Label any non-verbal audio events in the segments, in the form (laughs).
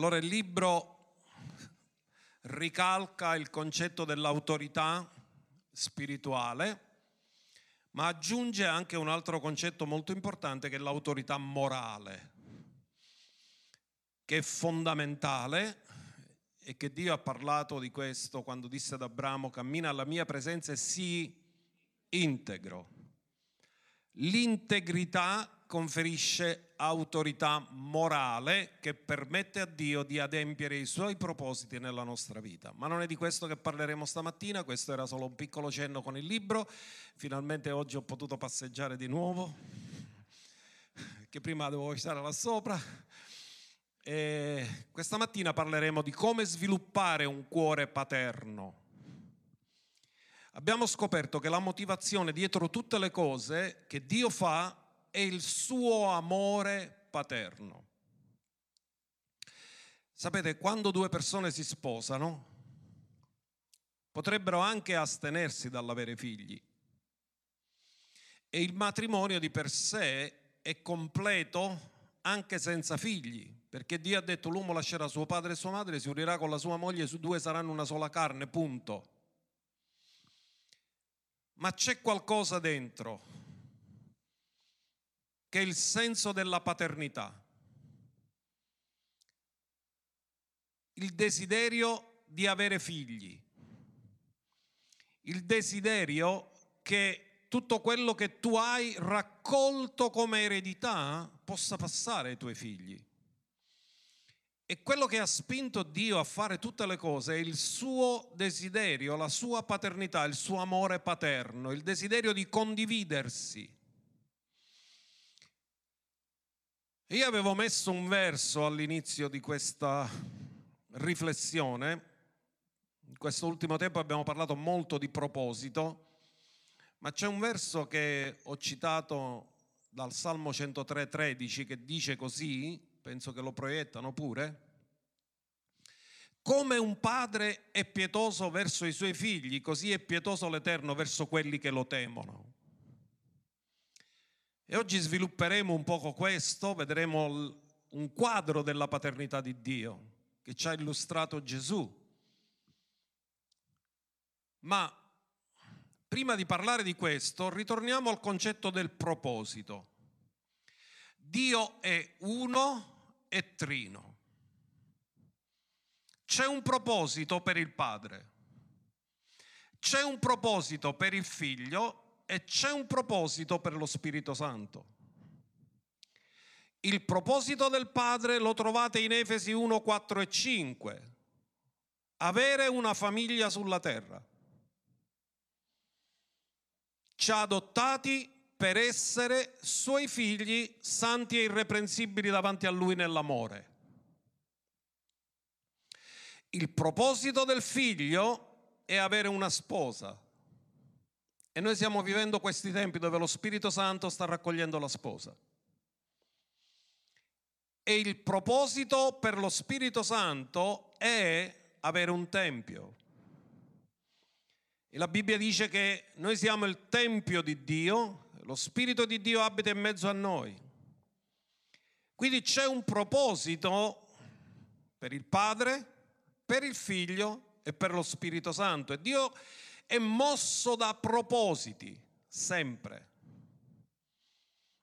Allora il libro ricalca il concetto dell'autorità spirituale, ma aggiunge anche un altro concetto molto importante che è l'autorità morale, che è fondamentale e che Dio ha parlato di questo quando disse ad Abramo cammina alla mia presenza e sii integro. L'integrità conferisce autorità morale che permette a Dio di adempiere i suoi propositi nella nostra vita. Ma non è di questo che parleremo stamattina, questo era solo un piccolo cenno con il libro. Finalmente oggi ho potuto passeggiare di nuovo, che prima dovevo stare là sopra. E questa mattina parleremo di come sviluppare un cuore paterno. Abbiamo scoperto che la motivazione dietro tutte le cose che Dio fa è il suo amore paterno. Sapete, quando due persone si sposano, potrebbero anche astenersi dall'avere figli. E il matrimonio di per sé è completo anche senza figli, perché Dio ha detto l'uomo lascerà suo padre e sua madre, si unirà con la sua moglie, su due saranno una sola carne, punto. Ma c'è qualcosa dentro che è il senso della paternità, il desiderio di avere figli, il desiderio che tutto quello che tu hai raccolto come eredità possa passare ai tuoi figli. E quello che ha spinto Dio a fare tutte le cose è il suo desiderio, la sua paternità, il suo amore paterno, il desiderio di condividersi Io avevo messo un verso all'inizio di questa riflessione. In questo ultimo tempo abbiamo parlato molto di proposito, ma c'è un verso che ho citato dal Salmo 103:13 che dice così, penso che lo proiettano pure. Come un padre è pietoso verso i suoi figli, così è pietoso l'Eterno verso quelli che lo temono. E oggi svilupperemo un poco questo, vedremo un quadro della paternità di Dio che ci ha illustrato Gesù. Ma prima di parlare di questo, ritorniamo al concetto del proposito. Dio è uno e trino. C'è un proposito per il Padre, c'è un proposito per il Figlio e c'è un proposito per lo Spirito Santo. Il proposito del Padre lo trovate in Efesi 1, 4 e 5. Avere una famiglia sulla terra. Ci ha adottati per essere suoi figli santi e irreprensibili davanti a Lui nell'amore. Il proposito del figlio è avere una sposa. Noi stiamo vivendo questi tempi dove lo Spirito Santo sta raccogliendo la sposa. E il proposito per lo Spirito Santo è avere un tempio. E la Bibbia dice che noi siamo il tempio di Dio, lo Spirito di Dio abita in mezzo a noi. Quindi c'è un proposito per il Padre, per il Figlio e per lo Spirito Santo. E Dio è mosso da propositi, sempre.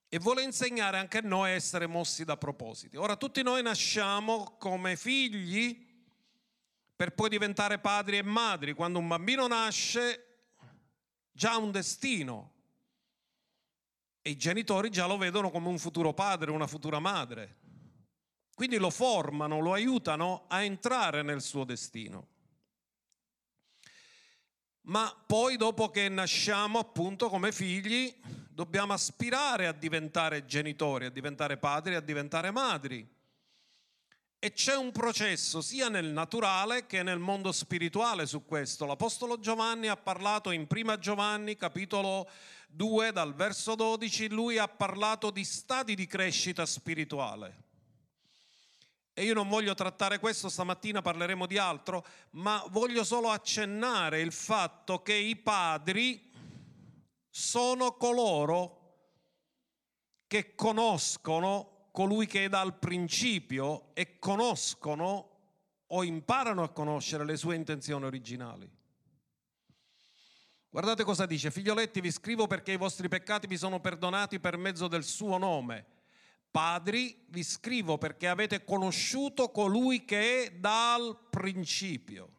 E vuole insegnare anche a noi a essere mossi da propositi. Ora tutti noi nasciamo come figli per poi diventare padri e madri. Quando un bambino nasce già ha un destino e i genitori già lo vedono come un futuro padre, una futura madre. Quindi lo formano, lo aiutano a entrare nel suo destino ma poi dopo che nasciamo appunto come figli dobbiamo aspirare a diventare genitori, a diventare padri, a diventare madri. E c'è un processo sia nel naturale che nel mondo spirituale su questo. L'Apostolo Giovanni ha parlato in Prima Giovanni, capitolo 2, dal verso 12, lui ha parlato di stati di crescita spirituale. E io non voglio trattare questo, stamattina parleremo di altro, ma voglio solo accennare il fatto che i padri sono coloro che conoscono colui che è dal principio e conoscono o imparano a conoscere le sue intenzioni originali. Guardate cosa dice, figlioletti vi scrivo perché i vostri peccati vi sono perdonati per mezzo del suo nome. Padri vi scrivo perché avete conosciuto colui che è dal principio.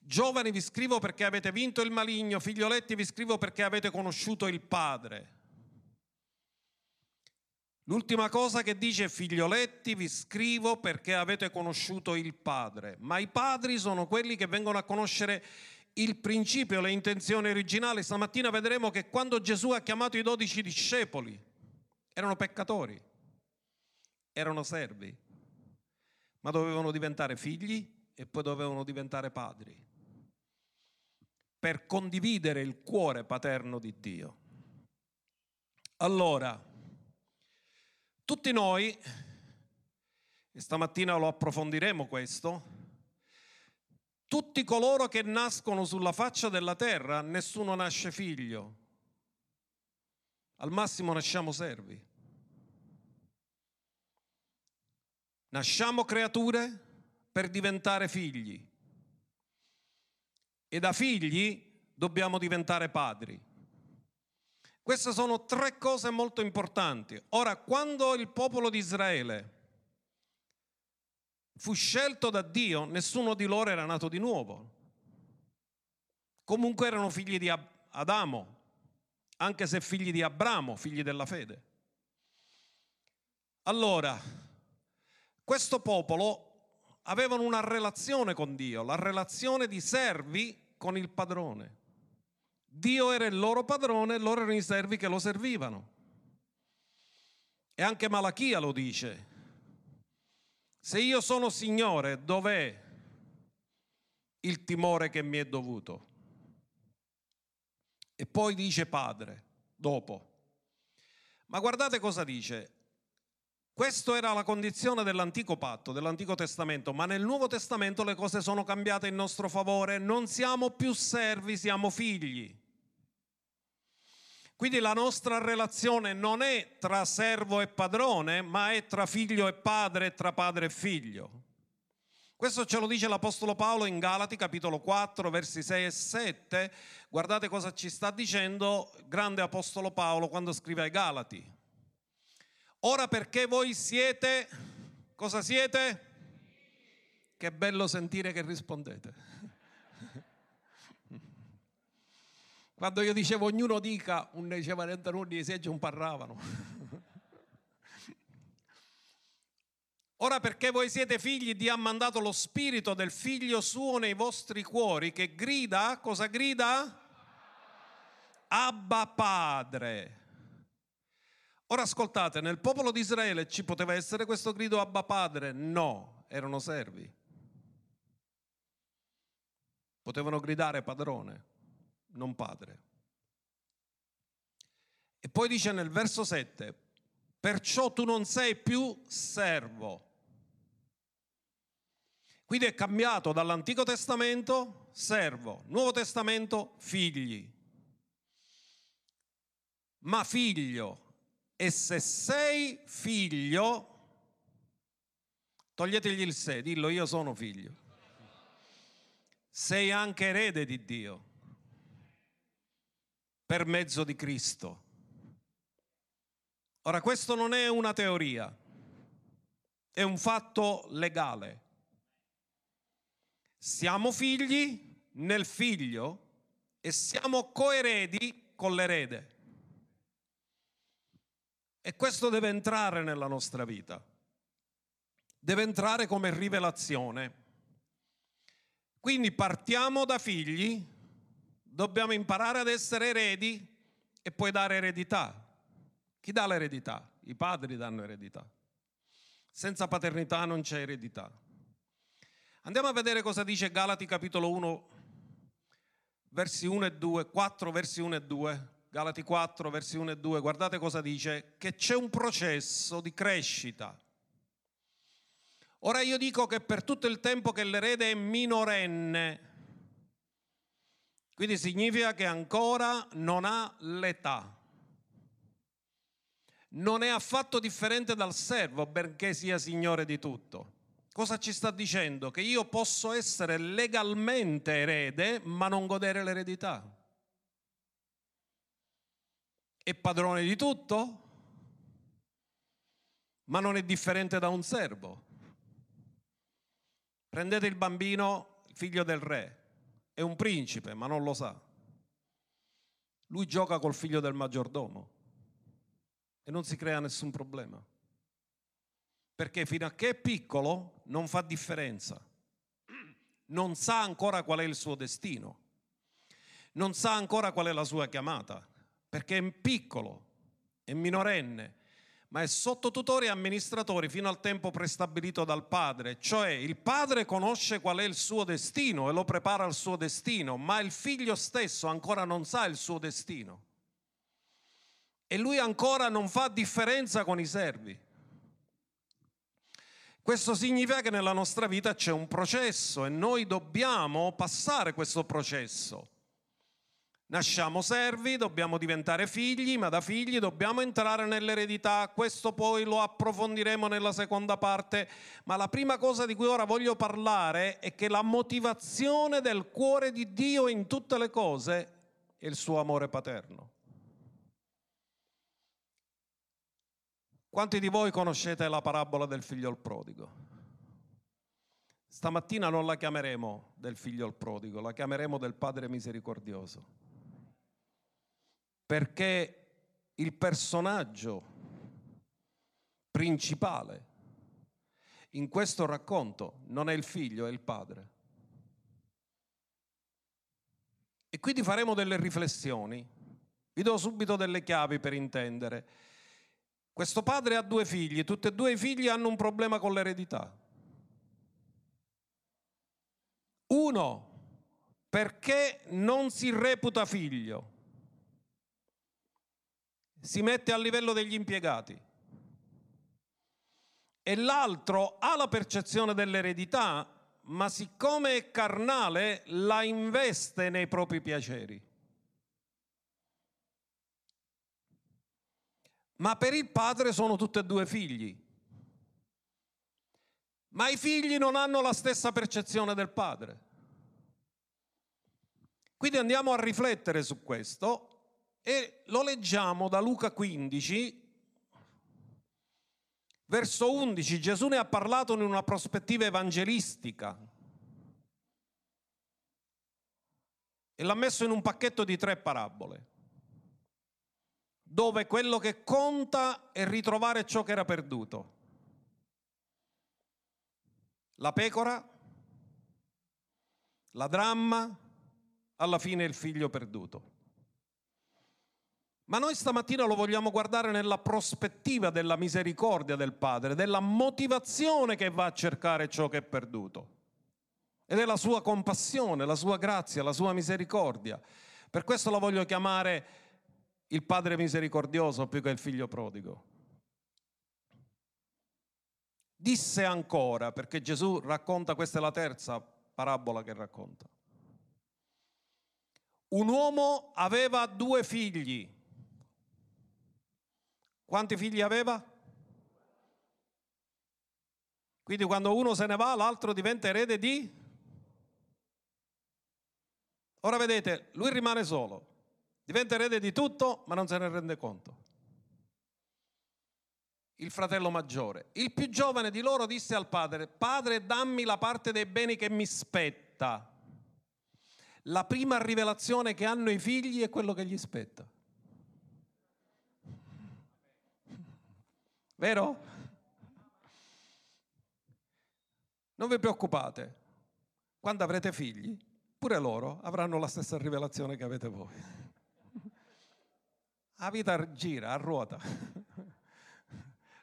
Giovani vi scrivo perché avete vinto il maligno, figlioletti vi scrivo perché avete conosciuto il Padre. L'ultima cosa che dice figlioletti vi scrivo perché avete conosciuto il Padre, ma i padri sono quelli che vengono a conoscere il principio, le intenzioni originali. Stamattina vedremo che quando Gesù ha chiamato i dodici discepoli erano peccatori, erano servi, ma dovevano diventare figli e poi dovevano diventare padri per condividere il cuore paterno di Dio. Allora, tutti noi, e stamattina lo approfondiremo questo, tutti coloro che nascono sulla faccia della terra, nessuno nasce figlio, al massimo nasciamo servi. Nasciamo creature per diventare figli e da figli dobbiamo diventare padri. Queste sono tre cose molto importanti. Ora, quando il popolo di Israele fu scelto da Dio, nessuno di loro era nato di nuovo. Comunque erano figli di Adamo, anche se figli di Abramo, figli della fede. Allora, questo popolo avevano una relazione con Dio, la relazione di servi con il padrone. Dio era il loro padrone loro erano i servi che lo servivano. E anche Malachia lo dice. Se io sono Signore, dov'è il timore che mi è dovuto? E poi dice Padre, dopo. Ma guardate cosa dice. Questa era la condizione dell'antico patto, dell'antico testamento, ma nel Nuovo Testamento le cose sono cambiate in nostro favore, non siamo più servi, siamo figli. Quindi la nostra relazione non è tra servo e padrone, ma è tra figlio e padre, tra padre e figlio. Questo ce lo dice l'Apostolo Paolo in Galati capitolo 4 versi 6 e 7. Guardate cosa ci sta dicendo grande Apostolo Paolo quando scrive ai Galati. Ora perché voi siete, cosa siete? Che bello sentire che rispondete. Quando io dicevo ognuno dica, un diceva non di seggi un parlavano. Ora perché voi siete figli, Dio ha mandato lo spirito del figlio suo nei vostri cuori che grida, cosa grida? Abba Padre. Ora ascoltate, nel popolo di Israele ci poteva essere questo grido Abba Padre? No, erano servi. Potevano gridare padrone, non padre. E poi dice nel verso 7, perciò tu non sei più servo. Quindi è cambiato dall'Antico Testamento servo, Nuovo Testamento figli. Ma figlio e se sei figlio, toglietegli il sé, dillo io sono figlio. Sei anche erede di Dio per mezzo di Cristo. Ora questo non è una teoria, è un fatto legale. Siamo figli nel figlio e siamo coeredi con l'erede. E questo deve entrare nella nostra vita. Deve entrare come rivelazione. Quindi partiamo da figli, dobbiamo imparare ad essere eredi e poi dare eredità. Chi dà l'eredità? I padri danno eredità. Senza paternità non c'è eredità. Andiamo a vedere cosa dice Galati capitolo 1, versi 1 e 2, 4 versi 1 e 2. Galati 4, versi 1 e 2, guardate cosa dice, che c'è un processo di crescita. Ora io dico che per tutto il tempo che l'erede è minorenne, quindi significa che ancora non ha l'età. non è affatto differente dal servo, benché sia signore di tutto. Cosa ci sta dicendo? Che io posso essere legalmente erede, ma non godere l'eredità. È padrone di tutto, ma non è differente da un servo. Prendete il bambino, figlio del re, è un principe, ma non lo sa. Lui gioca col figlio del maggiordomo e non si crea nessun problema. Perché fino a che è piccolo non fa differenza. Non sa ancora qual è il suo destino. Non sa ancora qual è la sua chiamata. Perché è piccolo, è minorenne, ma è sotto tutori e amministratori fino al tempo prestabilito dal padre. Cioè il padre conosce qual è il suo destino e lo prepara al suo destino, ma il figlio stesso ancora non sa il suo destino. E lui ancora non fa differenza con i servi. Questo significa che nella nostra vita c'è un processo e noi dobbiamo passare questo processo. Nasciamo servi, dobbiamo diventare figli, ma da figli dobbiamo entrare nell'eredità. Questo poi lo approfondiremo nella seconda parte. Ma la prima cosa di cui ora voglio parlare è che la motivazione del cuore di Dio in tutte le cose è il suo amore paterno. Quanti di voi conoscete la parabola del figlio al prodigo? Stamattina non la chiameremo del figlio al prodigo, la chiameremo del Padre misericordioso. Perché il personaggio principale in questo racconto non è il figlio, è il padre. E quindi faremo delle riflessioni. Vi do subito delle chiavi per intendere. Questo padre ha due figli, tutti e due i figli hanno un problema con l'eredità. Uno, perché non si reputa figlio, si mette a livello degli impiegati. E l'altro ha la percezione dell'eredità, ma siccome è carnale la investe nei propri piaceri. Ma per il padre sono tutti e due figli. Ma i figli non hanno la stessa percezione del padre. Quindi andiamo a riflettere su questo e lo leggiamo da Luca 15, verso 11. Gesù ne ha parlato in una prospettiva evangelistica e l'ha messo in un pacchetto di tre parabole dove quello che conta è ritrovare ciò che era perduto. La pecora, la dramma, alla fine il figlio perduto. Ma noi stamattina lo vogliamo guardare nella prospettiva della misericordia del Padre, della motivazione che va a cercare ciò che è perduto e della sua compassione, la sua grazia, la sua misericordia. Per questo lo voglio chiamare il padre misericordioso più che il figlio prodigo. Disse ancora, perché Gesù racconta, questa è la terza parabola che racconta. Un uomo aveva due figli. Quanti figli aveva? Quindi quando uno se ne va, l'altro diventa erede di? Ora vedete, lui rimane solo. Diventa erede di tutto, ma non se ne rende conto. Il fratello maggiore. Il più giovane di loro disse al padre, padre dammi la parte dei beni che mi spetta. La prima rivelazione che hanno i figli è quello che gli spetta. Vero? Non vi preoccupate, quando avrete figli, pure loro avranno la stessa rivelazione che avete voi. La vita gira a ruota. (laughs)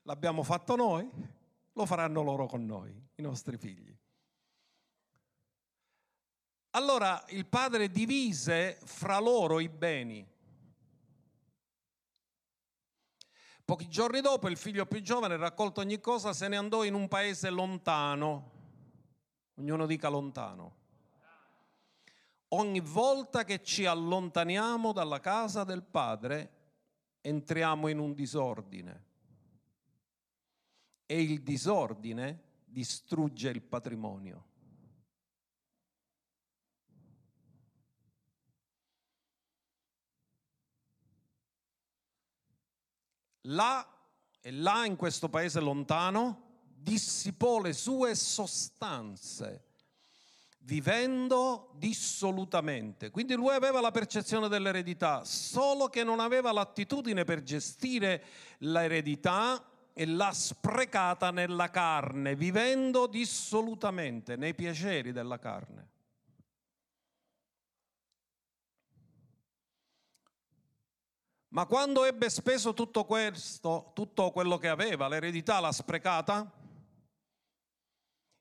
L'abbiamo fatto noi, lo faranno loro con noi, i nostri figli. Allora il padre divise fra loro i beni. Pochi giorni dopo il figlio più giovane, raccolto ogni cosa, se ne andò in un paese lontano. Ognuno dica lontano. Ogni volta che ci allontaniamo dalla casa del padre, entriamo in un disordine e il disordine distrugge il patrimonio. Là e là in questo paese lontano dissipò le sue sostanze vivendo dissolutamente. Quindi lui aveva la percezione dell'eredità, solo che non aveva l'attitudine per gestire l'eredità e l'ha sprecata nella carne, vivendo dissolutamente nei piaceri della carne. Ma quando ebbe speso tutto questo, tutto quello che aveva, l'eredità l'ha sprecata,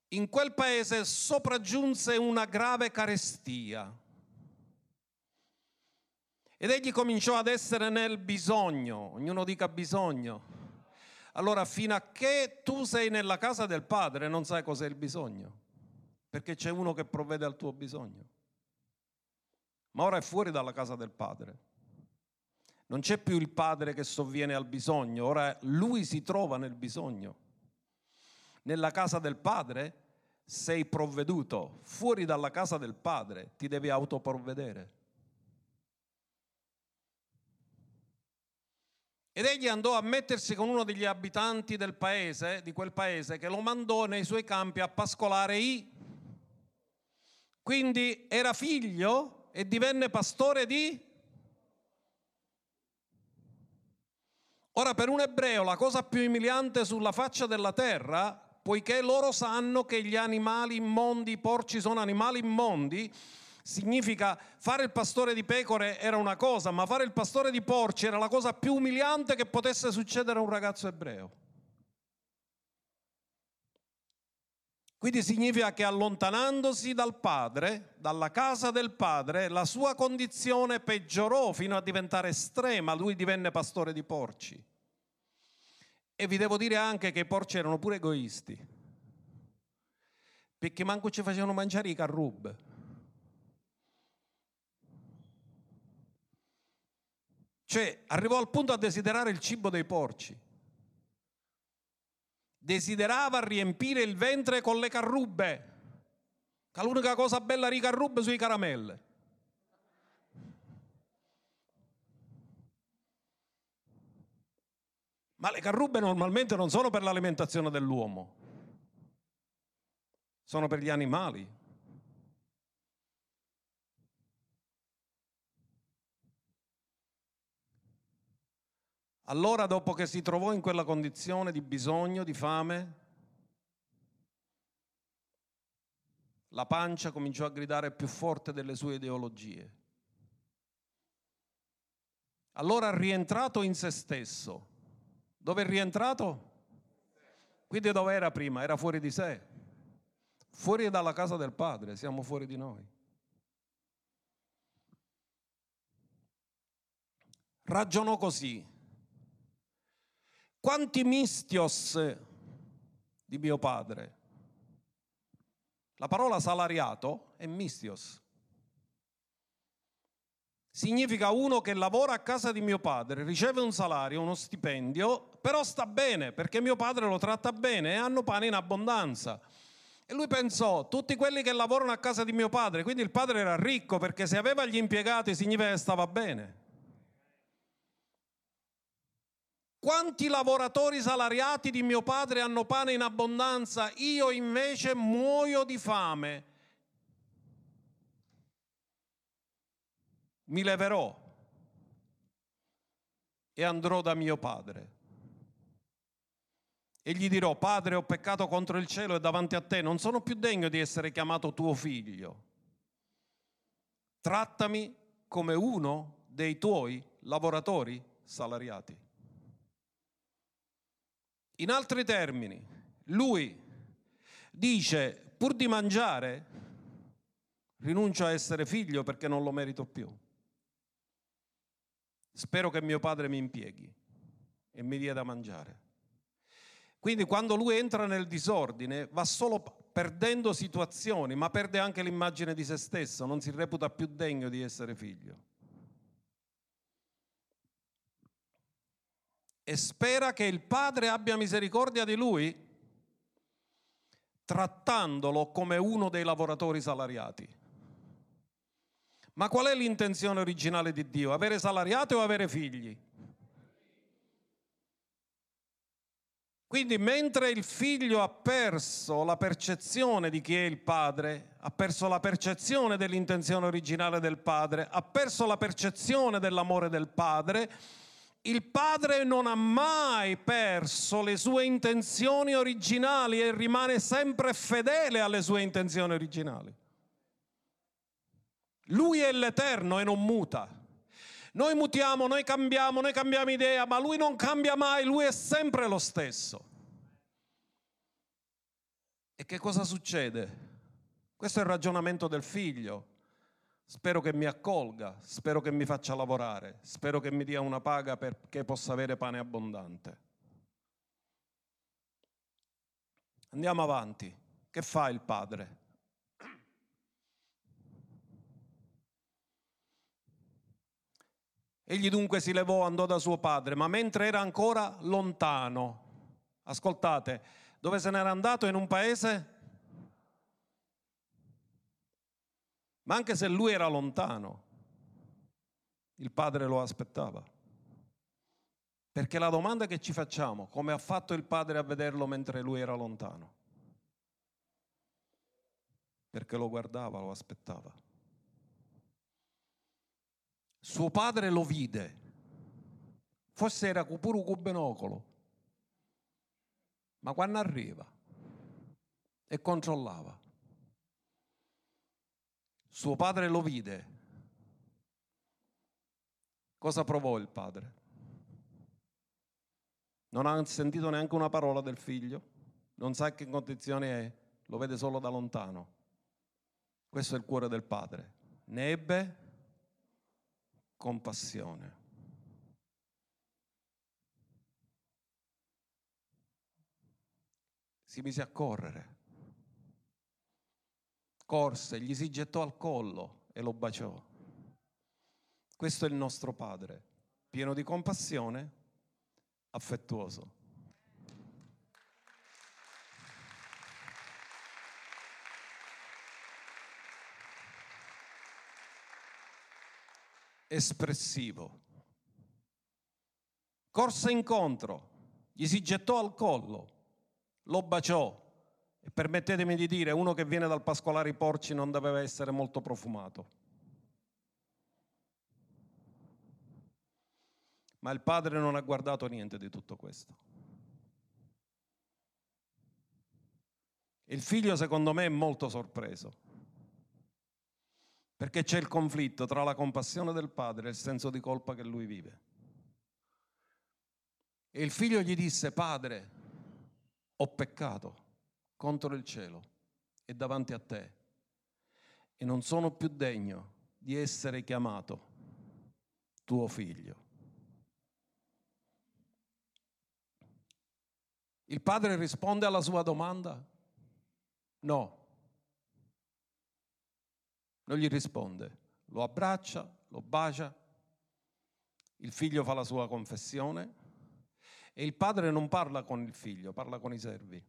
in quel paese sopraggiunse una grave carestia. Ed egli cominciò ad essere nel bisogno, ognuno dica bisogno. Allora, fino a che tu sei nella casa del Padre, non sai cos'è il bisogno, perché c'è uno che provvede al tuo bisogno. Ma ora è fuori dalla casa del Padre. Non c'è più il Padre che sovviene al bisogno, ora lui si trova nel bisogno nella casa del padre sei provveduto, fuori dalla casa del padre ti devi autoprovvedere. Ed egli andò a mettersi con uno degli abitanti del paese, di quel paese, che lo mandò nei suoi campi a pascolare i. Quindi era figlio e divenne pastore di. Ora per un ebreo la cosa più umiliante sulla faccia della terra poiché loro sanno che gli animali immondi, i porci sono animali immondi, significa fare il pastore di pecore era una cosa, ma fare il pastore di porci era la cosa più umiliante che potesse succedere a un ragazzo ebreo. Quindi significa che allontanandosi dal padre, dalla casa del padre, la sua condizione peggiorò fino a diventare estrema, lui divenne pastore di porci. E vi devo dire anche che i porci erano pure egoisti, perché manco ci facevano mangiare i carrub. Cioè, arrivò al punto a desiderare il cibo dei porci. Desiderava riempire il ventre con le carrubbe. Che l'unica cosa bella era i carrubbe sui caramelle. Ma le carrubbe normalmente non sono per l'alimentazione dell'uomo, sono per gli animali. Allora, dopo che si trovò in quella condizione di bisogno, di fame, la pancia cominciò a gridare più forte delle sue ideologie. Allora, rientrato in se stesso, dove è rientrato? Quindi dove era prima? Era fuori di sé. Fuori dalla casa del Padre, siamo fuori di noi. Ragionò così. Quanti mistios di mio padre? La parola salariato è mistios significa uno che lavora a casa di mio padre, riceve un salario, uno stipendio, però sta bene perché mio padre lo tratta bene e hanno pane in abbondanza. E lui pensò, tutti quelli che lavorano a casa di mio padre, quindi il padre era ricco perché se aveva gli impiegati significa che stava bene. Quanti lavoratori salariati di mio padre hanno pane in abbondanza? Io invece muoio di fame. Mi leverò e andrò da mio padre. E gli dirò, Padre, ho peccato contro il cielo e davanti a te, non sono più degno di essere chiamato tuo figlio. Trattami come uno dei tuoi lavoratori salariati. In altri termini, lui dice, pur di mangiare, rinuncio a essere figlio perché non lo merito più. Spero che mio padre mi impieghi e mi dia da mangiare. Quindi quando lui entra nel disordine va solo perdendo situazioni, ma perde anche l'immagine di se stesso, non si reputa più degno di essere figlio. e spera che il padre abbia misericordia di lui trattandolo come uno dei lavoratori salariati. Ma qual è l'intenzione originale di Dio? Avere salariati o avere figli? Quindi mentre il figlio ha perso la percezione di chi è il padre, ha perso la percezione dell'intenzione originale del padre, ha perso la percezione dell'amore del padre, il padre non ha mai perso le sue intenzioni originali e rimane sempre fedele alle sue intenzioni originali. Lui è l'eterno e non muta. Noi mutiamo, noi cambiamo, noi cambiamo idea, ma lui non cambia mai, lui è sempre lo stesso. E che cosa succede? Questo è il ragionamento del figlio. Spero che mi accolga, spero che mi faccia lavorare, spero che mi dia una paga perché possa avere pane abbondante. Andiamo avanti. Che fa il padre? Egli dunque si levò, andò da suo padre, ma mentre era ancora lontano, ascoltate, dove se n'era andato in un paese Ma anche se lui era lontano, il padre lo aspettava. Perché la domanda che ci facciamo, come ha fatto il padre a vederlo mentre lui era lontano? Perché lo guardava, lo aspettava. Suo padre lo vide, forse era pure un binocolo, ma quando arriva e controllava, suo padre lo vide. Cosa provò il padre? Non ha sentito neanche una parola del figlio, non sa che condizione è, lo vede solo da lontano. Questo è il cuore del padre. Ne ebbe compassione. Si mise a correre corse, gli si gettò al collo e lo baciò. Questo è il nostro Padre, pieno di compassione, affettuoso. Espressivo. Corse incontro, gli si gettò al collo, lo baciò, e permettetemi di dire, uno che viene dal pascolare i porci non doveva essere molto profumato. Ma il padre non ha guardato niente di tutto questo. Il figlio secondo me è molto sorpreso, perché c'è il conflitto tra la compassione del padre e il senso di colpa che lui vive. E il figlio gli disse, padre, ho peccato contro il cielo e davanti a te e non sono più degno di essere chiamato tuo figlio. Il padre risponde alla sua domanda? No. Non gli risponde. Lo abbraccia, lo bacia, il figlio fa la sua confessione e il padre non parla con il figlio, parla con i servi.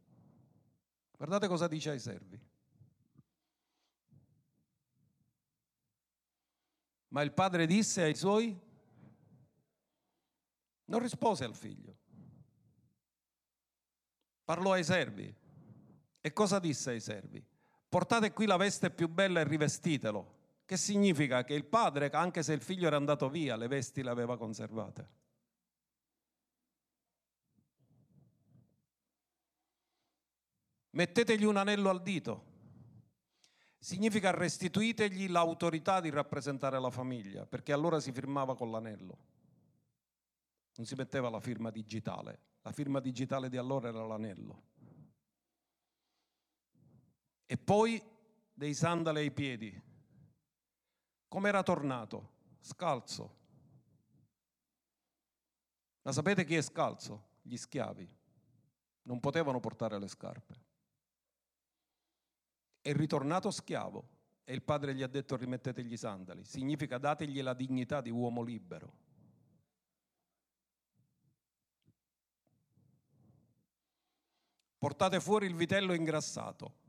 Guardate cosa dice ai servi. Ma il padre disse ai suoi, non rispose al figlio, parlò ai servi. E cosa disse ai servi? Portate qui la veste più bella e rivestitelo. Che significa che il padre, anche se il figlio era andato via, le vesti le aveva conservate. Mettetegli un anello al dito. Significa restituitegli l'autorità di rappresentare la famiglia, perché allora si firmava con l'anello. Non si metteva la firma digitale. La firma digitale di allora era l'anello. E poi dei sandali ai piedi. Come era tornato? Scalzo. Ma sapete chi è scalzo? Gli schiavi. Non potevano portare le scarpe è ritornato schiavo e il padre gli ha detto rimettetegli i sandali. Significa dategli la dignità di uomo libero. portate fuori il vitello ingrassato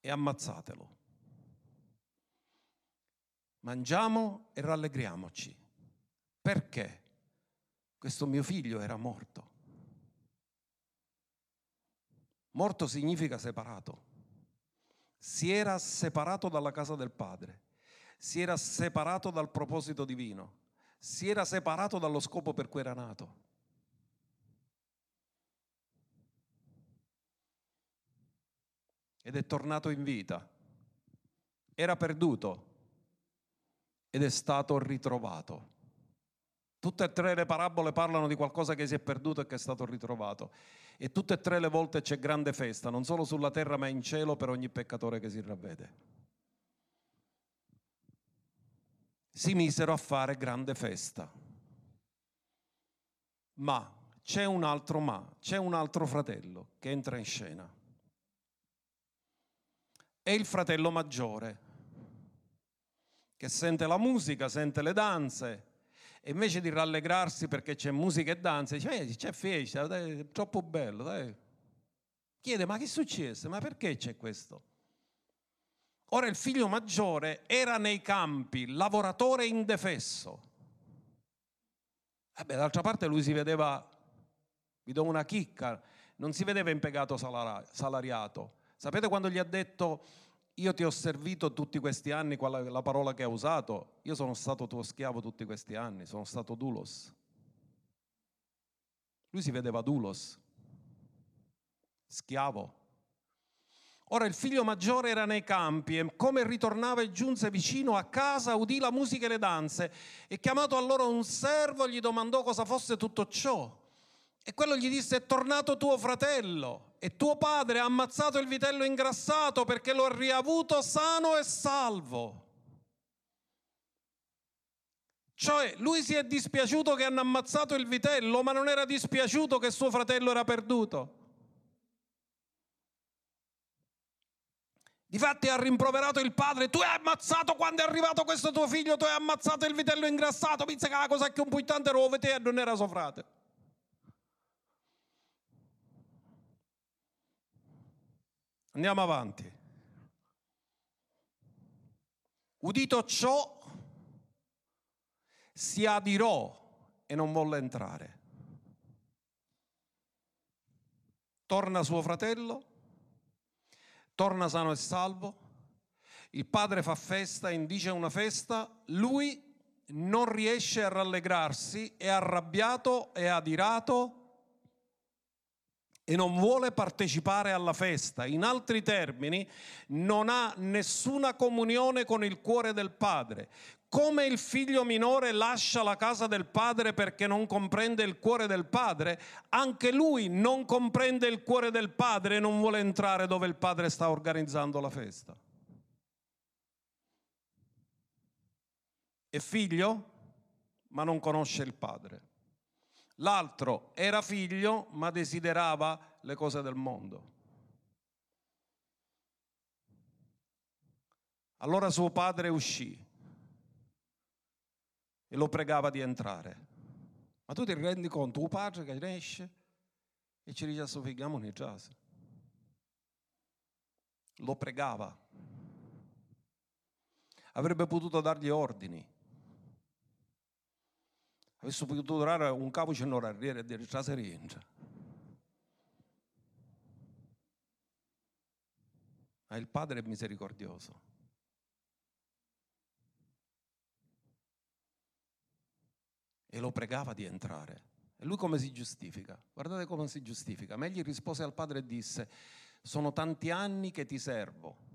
e ammazzatelo. Mangiamo e rallegriamoci. Perché? Questo mio figlio era morto. Morto significa separato. Si era separato dalla casa del padre, si era separato dal proposito divino, si era separato dallo scopo per cui era nato. Ed è tornato in vita. Era perduto ed è stato ritrovato. Tutte e tre le parabole parlano di qualcosa che si è perduto e che è stato ritrovato. E tutte e tre le volte c'è grande festa, non solo sulla terra ma in cielo per ogni peccatore che si ravvede. Si misero a fare grande festa. Ma c'è un altro ma, c'è un altro fratello che entra in scena. È il fratello maggiore che sente la musica, sente le danze, e invece di rallegrarsi perché c'è musica e danza, dice, eh, c'è festa, è troppo bello, dai. Chiede, ma che è successo? Ma perché c'è questo? Ora il figlio maggiore era nei campi, lavoratore indefesso. Vabbè, d'altra parte lui si vedeva, vi do una chicca, non si vedeva impiegato salariato. Sapete quando gli ha detto io ti ho servito tutti questi anni, qual è la parola che ha usato? Io sono stato tuo schiavo tutti questi anni, sono stato dulos. Lui si vedeva dulos, schiavo. Ora il figlio maggiore era nei campi e come ritornava e giunse vicino a casa udì la musica e le danze e chiamato allora un servo gli domandò cosa fosse tutto ciò. E quello gli disse è tornato tuo fratello e tuo padre ha ammazzato il vitello ingrassato perché lo ha riavuto sano e salvo. Cioè, lui si è dispiaciuto che hanno ammazzato il vitello, ma non era dispiaciuto che suo fratello era perduto. Difatti ha rimproverato il padre, tu hai ammazzato quando è arrivato questo tuo figlio, tu hai ammazzato il vitello ingrassato, pensa che la cosa che un puttante era te e non era suo frate. Andiamo avanti. Udito ciò, si adirò e non volle entrare. Torna suo fratello, torna sano e salvo, il padre fa festa, indice una festa, lui non riesce a rallegrarsi, è arrabbiato, è adirato e non vuole partecipare alla festa. In altri termini, non ha nessuna comunione con il cuore del padre. Come il figlio minore lascia la casa del padre perché non comprende il cuore del padre, anche lui non comprende il cuore del padre e non vuole entrare dove il padre sta organizzando la festa. È figlio, ma non conosce il padre. L'altro era figlio ma desiderava le cose del mondo. Allora suo padre uscì e lo pregava di entrare. Ma tu ti rendi conto, tuo padre che esce e ci dice a suo figlio, in casa. Lo pregava. Avrebbe potuto dargli ordini avesse potuto durare un capo c'è un'ora e dire già si rientra. Ma il Padre è misericordioso. E lo pregava di entrare. E lui come si giustifica? Guardate come si giustifica. Ma egli rispose al padre e disse, sono tanti anni che ti servo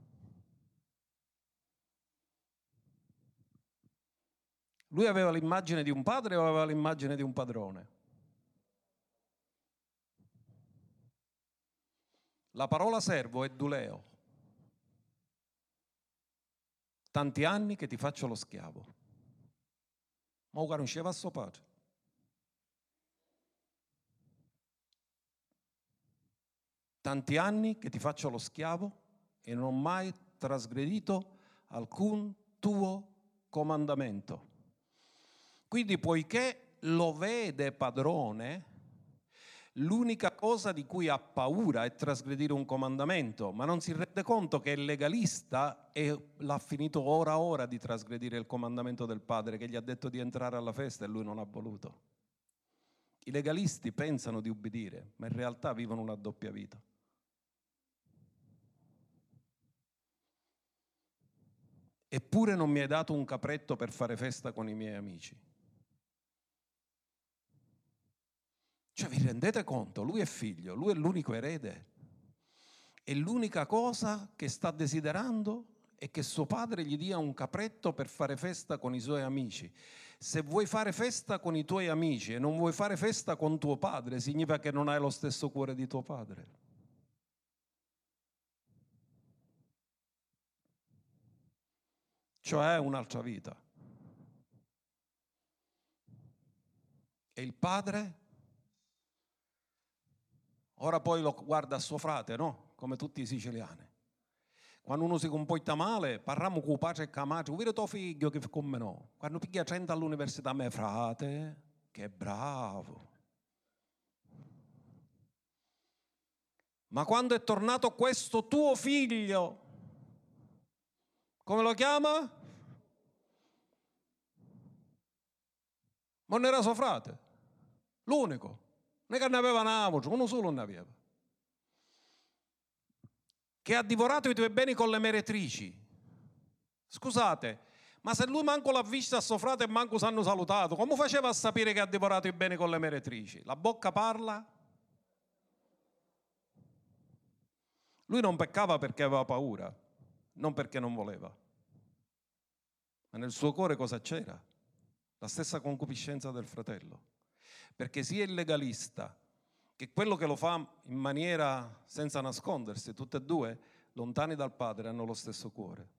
Lui aveva l'immagine di un padre o aveva l'immagine di un padrone? La parola servo è duleo. Tanti anni che ti faccio lo schiavo. Ma non conosceva suo padre. Tanti anni che ti faccio lo schiavo e non ho mai trasgredito alcun tuo comandamento. Quindi poiché lo vede padrone, L'unica cosa di cui ha paura è trasgredire un comandamento, ma non si rende conto che è legalista e l'ha finito ora ora di trasgredire il comandamento del padre che gli ha detto di entrare alla festa e lui non ha voluto. I legalisti pensano di ubbidire, ma in realtà vivono una doppia vita. Eppure non mi hai dato un capretto per fare festa con i miei amici. Cioè vi rendete conto? Lui è figlio, lui è l'unico erede. E l'unica cosa che sta desiderando è che suo padre gli dia un capretto per fare festa con i suoi amici. Se vuoi fare festa con i tuoi amici e non vuoi fare festa con tuo padre, significa che non hai lo stesso cuore di tuo padre. Cioè un'altra vita. E il padre Ora poi lo guarda a suo frate, no? Come tutti i siciliani. Quando uno si comporta male, parliamo con padre e madre, vedi tuo figlio che come no. Quando piglia 30 all'università, me frate, che bravo. Ma quando è tornato questo tuo figlio, come lo chiama? Ma non era suo frate, l'unico. È che ne aveva un uno solo ne aveva. Che ha divorato i tuoi beni con le meretrici. Scusate, ma se lui manco l'ha vista a suo frate e manco s'hanno salutato, come faceva a sapere che ha divorato i beni con le meretrici? La bocca parla? Lui non peccava perché aveva paura, non perché non voleva. Ma nel suo cuore cosa c'era? La stessa concupiscenza del fratello perché sia il legalista che quello che lo fa in maniera senza nascondersi, tutte e due, lontani dal Padre, hanno lo stesso cuore.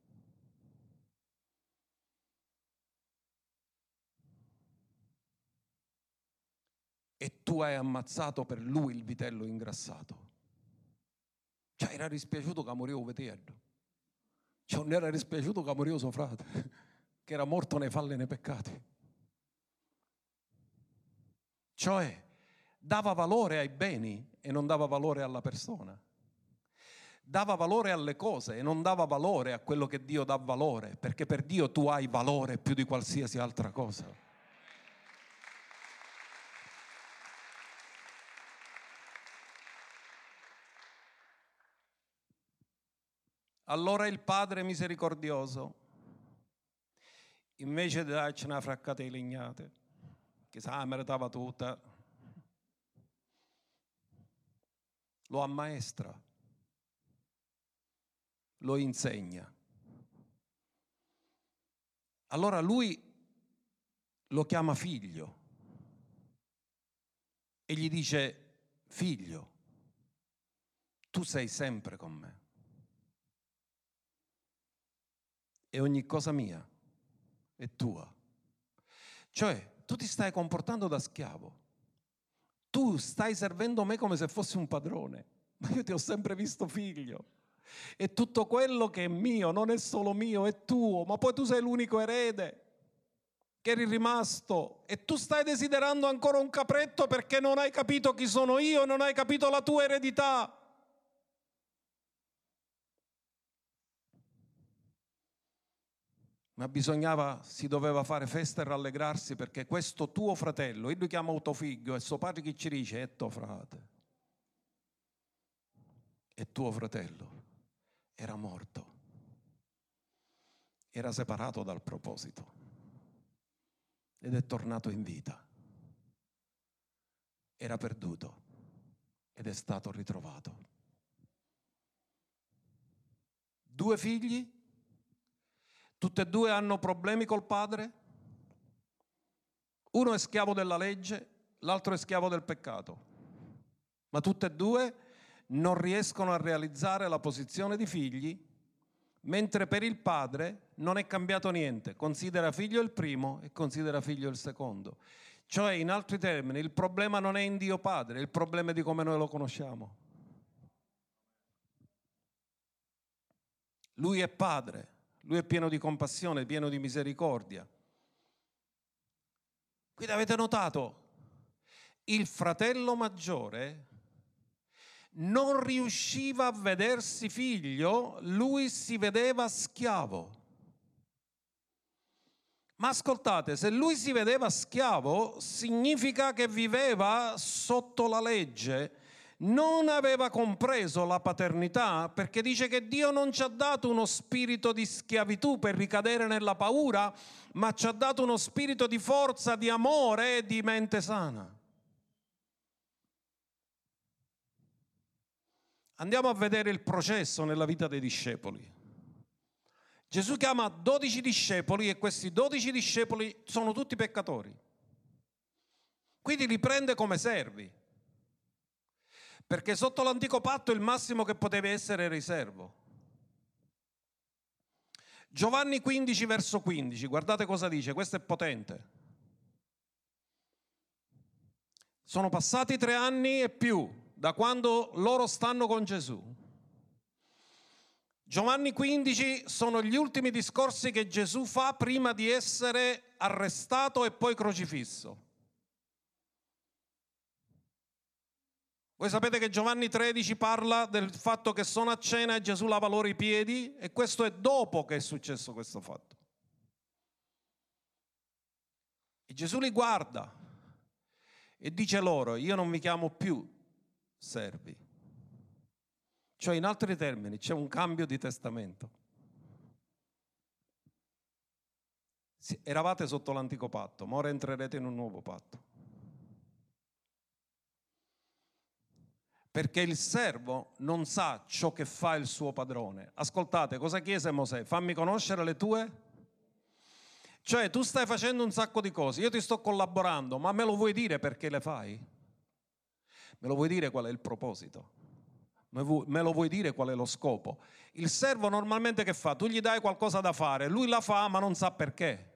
E tu hai ammazzato per lui il vitello ingrassato. Cioè era dispiaciuto che moriva vitello. Cioè non era dispiaciuto che moriva suo frate, (laughs) che era morto nei falli e nei peccati. Cioè dava valore ai beni e non dava valore alla persona. Dava valore alle cose e non dava valore a quello che Dio dà valore, perché per Dio tu hai valore più di qualsiasi altra cosa. Allora il Padre misericordioso, invece di darci una fraccata di legnate, che sa, meritava tutta, lo ammaestra, lo insegna. Allora lui lo chiama figlio e gli dice, figlio, tu sei sempre con me e ogni cosa mia è tua. Cioè, tu ti stai comportando da schiavo. Tu stai servendo me come se fossi un padrone, (laughs) ma io ti ho sempre visto figlio. E tutto quello che è mio non è solo mio, è tuo, ma poi tu sei l'unico erede che eri rimasto e tu stai desiderando ancora un capretto perché non hai capito chi sono io, non hai capito la tua eredità. Ma bisognava, si doveva fare festa e rallegrarsi perché questo tuo fratello, io lo chiamo tuo figlio e suo padre che ci dice? È tuo frate, è tuo fratello, era morto, era separato dal proposito. Ed è tornato in vita, era perduto. Ed è stato ritrovato. Due figli Tutte e due hanno problemi col padre? Uno è schiavo della legge, l'altro è schiavo del peccato. Ma tutte e due non riescono a realizzare la posizione di figli, mentre per il padre non è cambiato niente. Considera figlio il primo e considera figlio il secondo. Cioè, in altri termini, il problema non è in Dio Padre, il problema è di come noi lo conosciamo. Lui è padre, lui è pieno di compassione, pieno di misericordia. Quindi avete notato, il fratello maggiore non riusciva a vedersi figlio, lui si vedeva schiavo. Ma ascoltate, se lui si vedeva schiavo, significa che viveva sotto la legge, non aveva compreso la paternità, perché dice che Dio non ci ha dato uno spirito di schiavitù per ricadere nella paura, ma ci ha dato uno spirito di forza, di amore e di mente sana. Andiamo a vedere il processo nella vita dei discepoli. Gesù chiama 12 discepoli e questi 12 discepoli sono tutti peccatori. Quindi li prende come servi. Perché sotto l'antico patto il massimo che poteva essere era riservo. Giovanni 15 verso 15, guardate cosa dice, questo è potente. Sono passati tre anni e più da quando loro stanno con Gesù. Giovanni 15 sono gli ultimi discorsi che Gesù fa prima di essere arrestato e poi crocifisso. Voi sapete che Giovanni 13 parla del fatto che sono a cena e Gesù lava loro i piedi e questo è dopo che è successo questo fatto. E Gesù li guarda e dice loro, io non vi chiamo più servi. Cioè, in altri termini, c'è un cambio di testamento. Eravate sotto l'antico patto, ma ora entrerete in un nuovo patto. Perché il servo non sa ciò che fa il suo padrone. Ascoltate, cosa chiese Mosè? Fammi conoscere le tue cioè, tu stai facendo un sacco di cose, io ti sto collaborando, ma me lo vuoi dire perché le fai? Me lo vuoi dire qual è il proposito? Me lo vuoi dire qual è lo scopo? Il servo normalmente che fa? Tu gli dai qualcosa da fare, lui la fa ma non sa perché.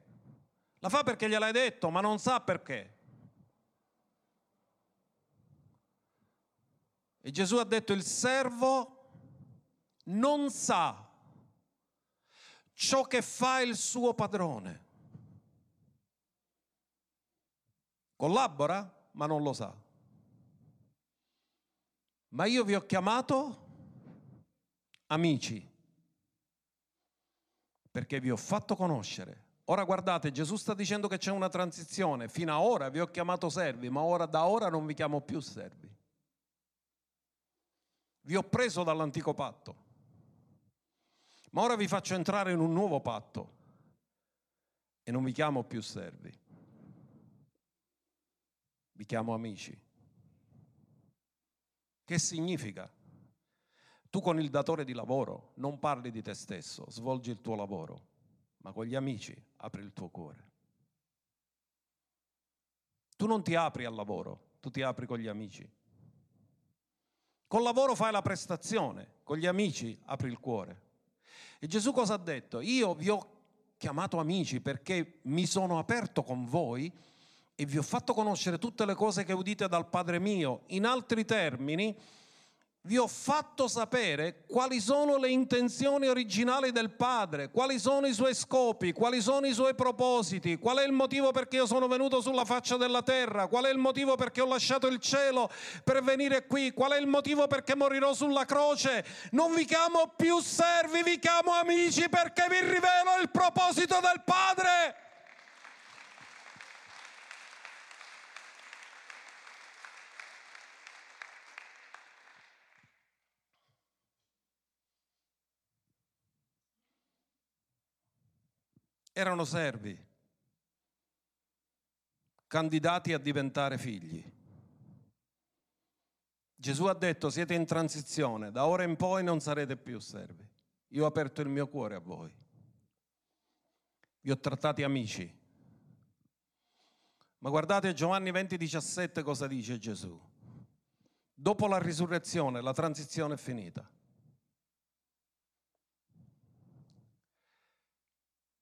La fa perché gliel'hai detto ma non sa perché. E Gesù ha detto il servo non sa ciò che fa il suo padrone. Collabora ma non lo sa ma io vi ho chiamato amici, perché vi ho fatto conoscere. Ora guardate, Gesù sta dicendo che c'è una transizione, fino ad ora vi ho chiamato servi, ma ora da ora non vi chiamo più servi. Vi ho preso dall'antico patto, ma ora vi faccio entrare in un nuovo patto e non vi chiamo più servi, vi chiamo amici. Che significa? Tu con il datore di lavoro non parli di te stesso, svolgi il tuo lavoro, ma con gli amici apri il tuo cuore. Tu non ti apri al lavoro, tu ti apri con gli amici. Col lavoro fai la prestazione, con gli amici apri il cuore. E Gesù cosa ha detto? Io vi ho chiamato amici perché mi sono aperto con voi e vi ho fatto conoscere tutte le cose che udite dal Padre mio. In altri termini, vi ho fatto sapere quali sono le intenzioni originali del Padre, quali sono i suoi scopi, quali sono i suoi propositi, qual è il motivo perché io sono venuto sulla faccia della terra, qual è il motivo perché ho lasciato il cielo per venire qui, qual è il motivo perché morirò sulla croce. Non vi chiamo più servi, vi chiamo amici perché vi rivelo il proposito del Padre. Erano servi, candidati a diventare figli. Gesù ha detto siete in transizione, da ora in poi non sarete più servi. Io ho aperto il mio cuore a voi. Vi ho trattati amici. Ma guardate Giovanni 20, 17 cosa dice Gesù. Dopo la risurrezione la transizione è finita.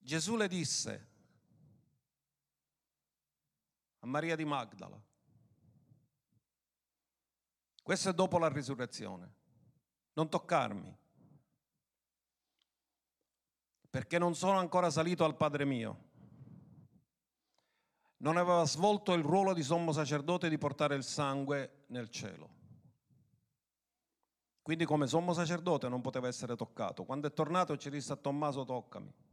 Gesù le disse a Maria di Magdala, questo è dopo la risurrezione, non toccarmi, perché non sono ancora salito al Padre mio. non aveva svolto il ruolo di sommo sacerdote di portare il sangue nel cielo. Quindi come sommo sacerdote non poteva essere toccato. Quando è tornato ci disse a Tommaso toccami.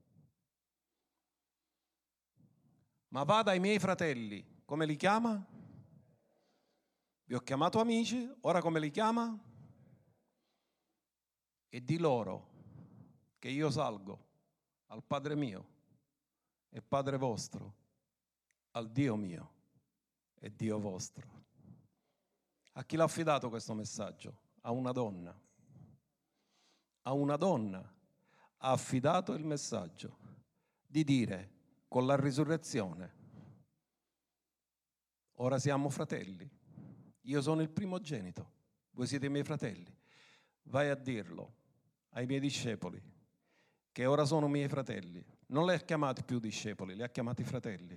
Ma vada ai miei fratelli, come li chiama? Vi ho chiamato amici, ora come li chiama? E di loro che io salgo al Padre mio e Padre vostro, al Dio mio e Dio vostro. A chi l'ha affidato questo messaggio? A una donna. A una donna ha affidato il messaggio di dire con la risurrezione, ora siamo fratelli, io sono il primogenito, voi siete i miei fratelli, vai a dirlo ai miei discepoli, che ora sono miei fratelli. Non li ha chiamati più discepoli, li ha chiamati fratelli.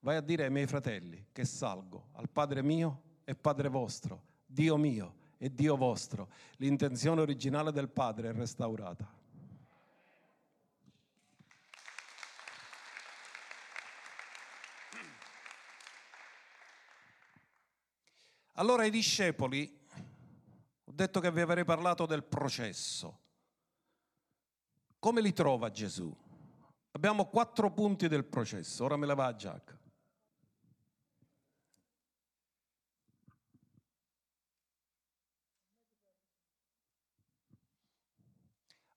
Vai a dire ai miei fratelli che salgo al Padre mio e Padre vostro, Dio mio e Dio vostro. L'intenzione originale del Padre è restaurata. Allora i discepoli, ho detto che vi avrei parlato del processo. Come li trova Gesù? Abbiamo quattro punti del processo, ora me la va a Giacca.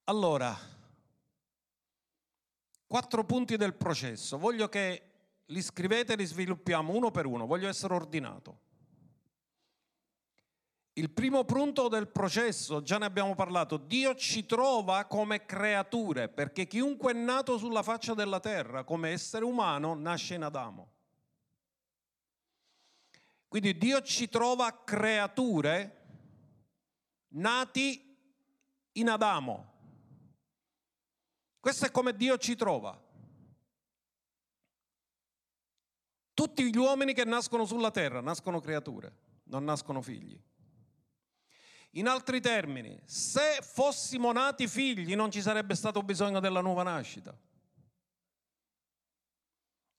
Allora, quattro punti del processo. Voglio che li scrivete e li sviluppiamo uno per uno. Voglio essere ordinato. Il primo punto del processo, già ne abbiamo parlato, Dio ci trova come creature, perché chiunque è nato sulla faccia della terra come essere umano nasce in Adamo. Quindi Dio ci trova creature nati in Adamo. Questo è come Dio ci trova. Tutti gli uomini che nascono sulla terra nascono creature, non nascono figli. In altri termini, se fossimo nati figli non ci sarebbe stato bisogno della nuova nascita.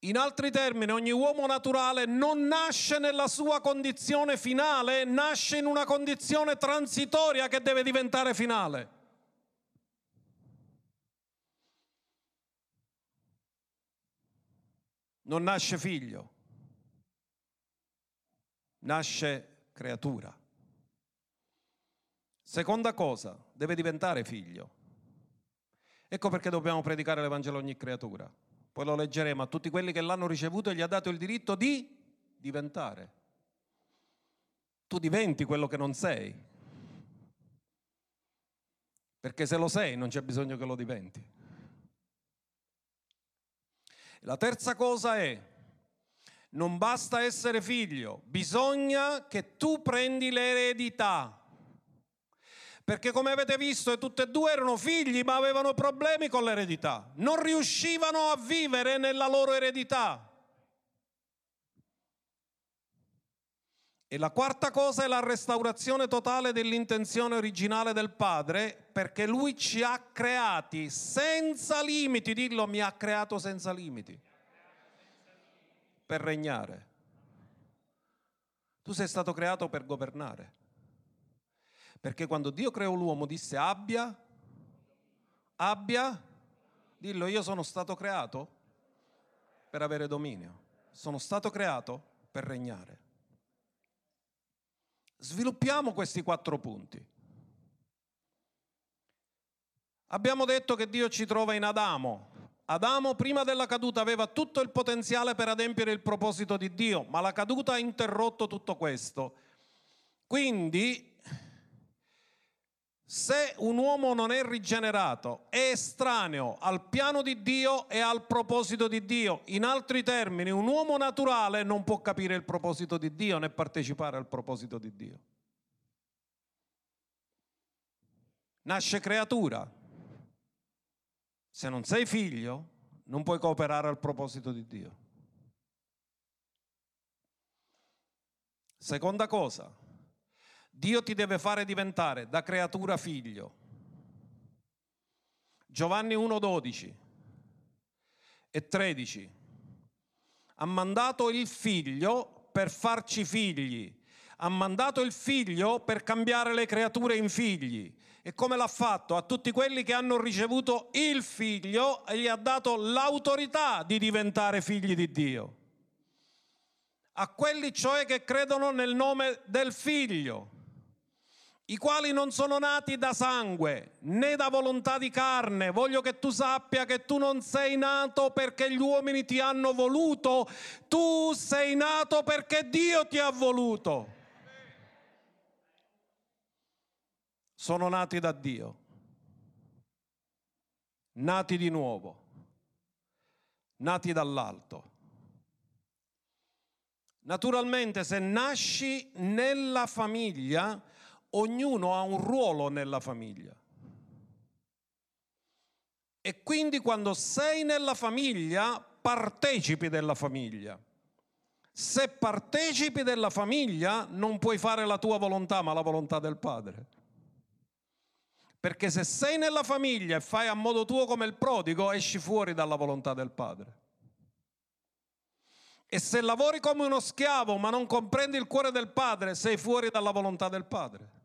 In altri termini, ogni uomo naturale non nasce nella sua condizione finale, nasce in una condizione transitoria che deve diventare finale. Non nasce figlio, nasce creatura. Seconda cosa, deve diventare figlio. Ecco perché dobbiamo predicare l'Evangelo a ogni creatura. Poi lo leggeremo a tutti quelli che l'hanno ricevuto e gli ha dato il diritto di diventare. Tu diventi quello che non sei. Perché se lo sei non c'è bisogno che lo diventi. La terza cosa è, non basta essere figlio, bisogna che tu prendi l'eredità. Perché come avete visto tutti e due erano figli ma avevano problemi con l'eredità. Non riuscivano a vivere nella loro eredità. E la quarta cosa è la restaurazione totale dell'intenzione originale del Padre, perché Lui ci ha creati senza limiti, dillo mi ha creato senza limiti, per regnare. Tu sei stato creato per governare. Perché quando Dio creò l'uomo disse abbia, abbia, dillo io sono stato creato per avere dominio, sono stato creato per regnare. Sviluppiamo questi quattro punti. Abbiamo detto che Dio ci trova in Adamo. Adamo prima della caduta aveva tutto il potenziale per adempiere il proposito di Dio, ma la caduta ha interrotto tutto questo. Quindi se un uomo non è rigenerato, è estraneo al piano di Dio e al proposito di Dio. In altri termini, un uomo naturale non può capire il proposito di Dio né partecipare al proposito di Dio. Nasce creatura. Se non sei figlio, non puoi cooperare al proposito di Dio. Seconda cosa, Dio ti deve fare diventare da creatura figlio. Giovanni 1,12 e 13. ha mandato il figlio per farci figli, ha mandato il figlio per cambiare le creature in figli. E come l'ha fatto? A tutti quelli che hanno ricevuto il figlio gli ha dato l'autorità di diventare figli di Dio. A quelli cioè che credono nel nome del figlio i quali non sono nati da sangue né da volontà di carne. Voglio che tu sappia che tu non sei nato perché gli uomini ti hanno voluto, tu sei nato perché Dio ti ha voluto. Sono nati da Dio, nati di nuovo, nati dall'alto. Naturalmente se nasci nella famiglia, ognuno ha un ruolo nella famiglia. E quindi quando sei nella famiglia, partecipi della famiglia. Se partecipi della famiglia, non puoi fare la tua volontà, ma la volontà del Padre. Perché se sei nella famiglia e fai a modo tuo come il prodigo, esci fuori dalla volontà del Padre. E se lavori come uno schiavo ma non comprendi il cuore del Padre, sei fuori dalla volontà del Padre.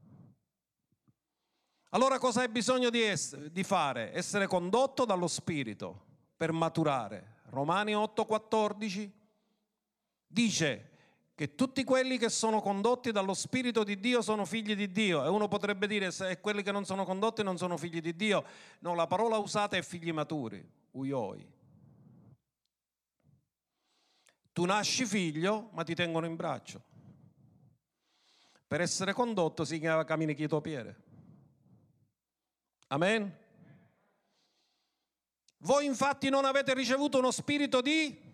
Allora cosa hai bisogno di, essere, di fare? Essere condotto dallo Spirito per maturare. Romani 8:14 dice che tutti quelli che sono condotti dallo Spirito di Dio sono figli di Dio. E uno potrebbe dire se quelli che non sono condotti non sono figli di Dio. No, la parola usata è figli maturi, uioi. Tu nasci figlio, ma ti tengono in braccio. Per essere condotto si chiama cammini chieto piede. Amen. Voi infatti non avete ricevuto uno spirito di...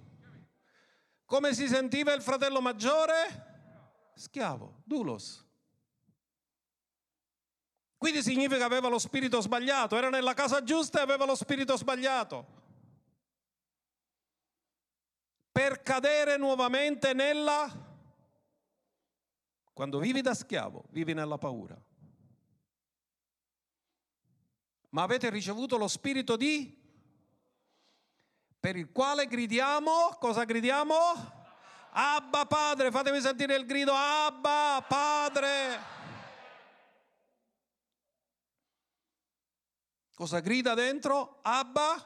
Come si sentiva il fratello maggiore? Schiavo, dulos. Quindi significa che aveva lo spirito sbagliato, era nella casa giusta e aveva lo spirito sbagliato. Per cadere nuovamente nella... Quando vivi da schiavo, vivi nella paura ma avete ricevuto lo spirito di per il quale gridiamo, cosa gridiamo? Abba Padre, fatemi sentire il grido Abba Padre. Cosa grida dentro? Abba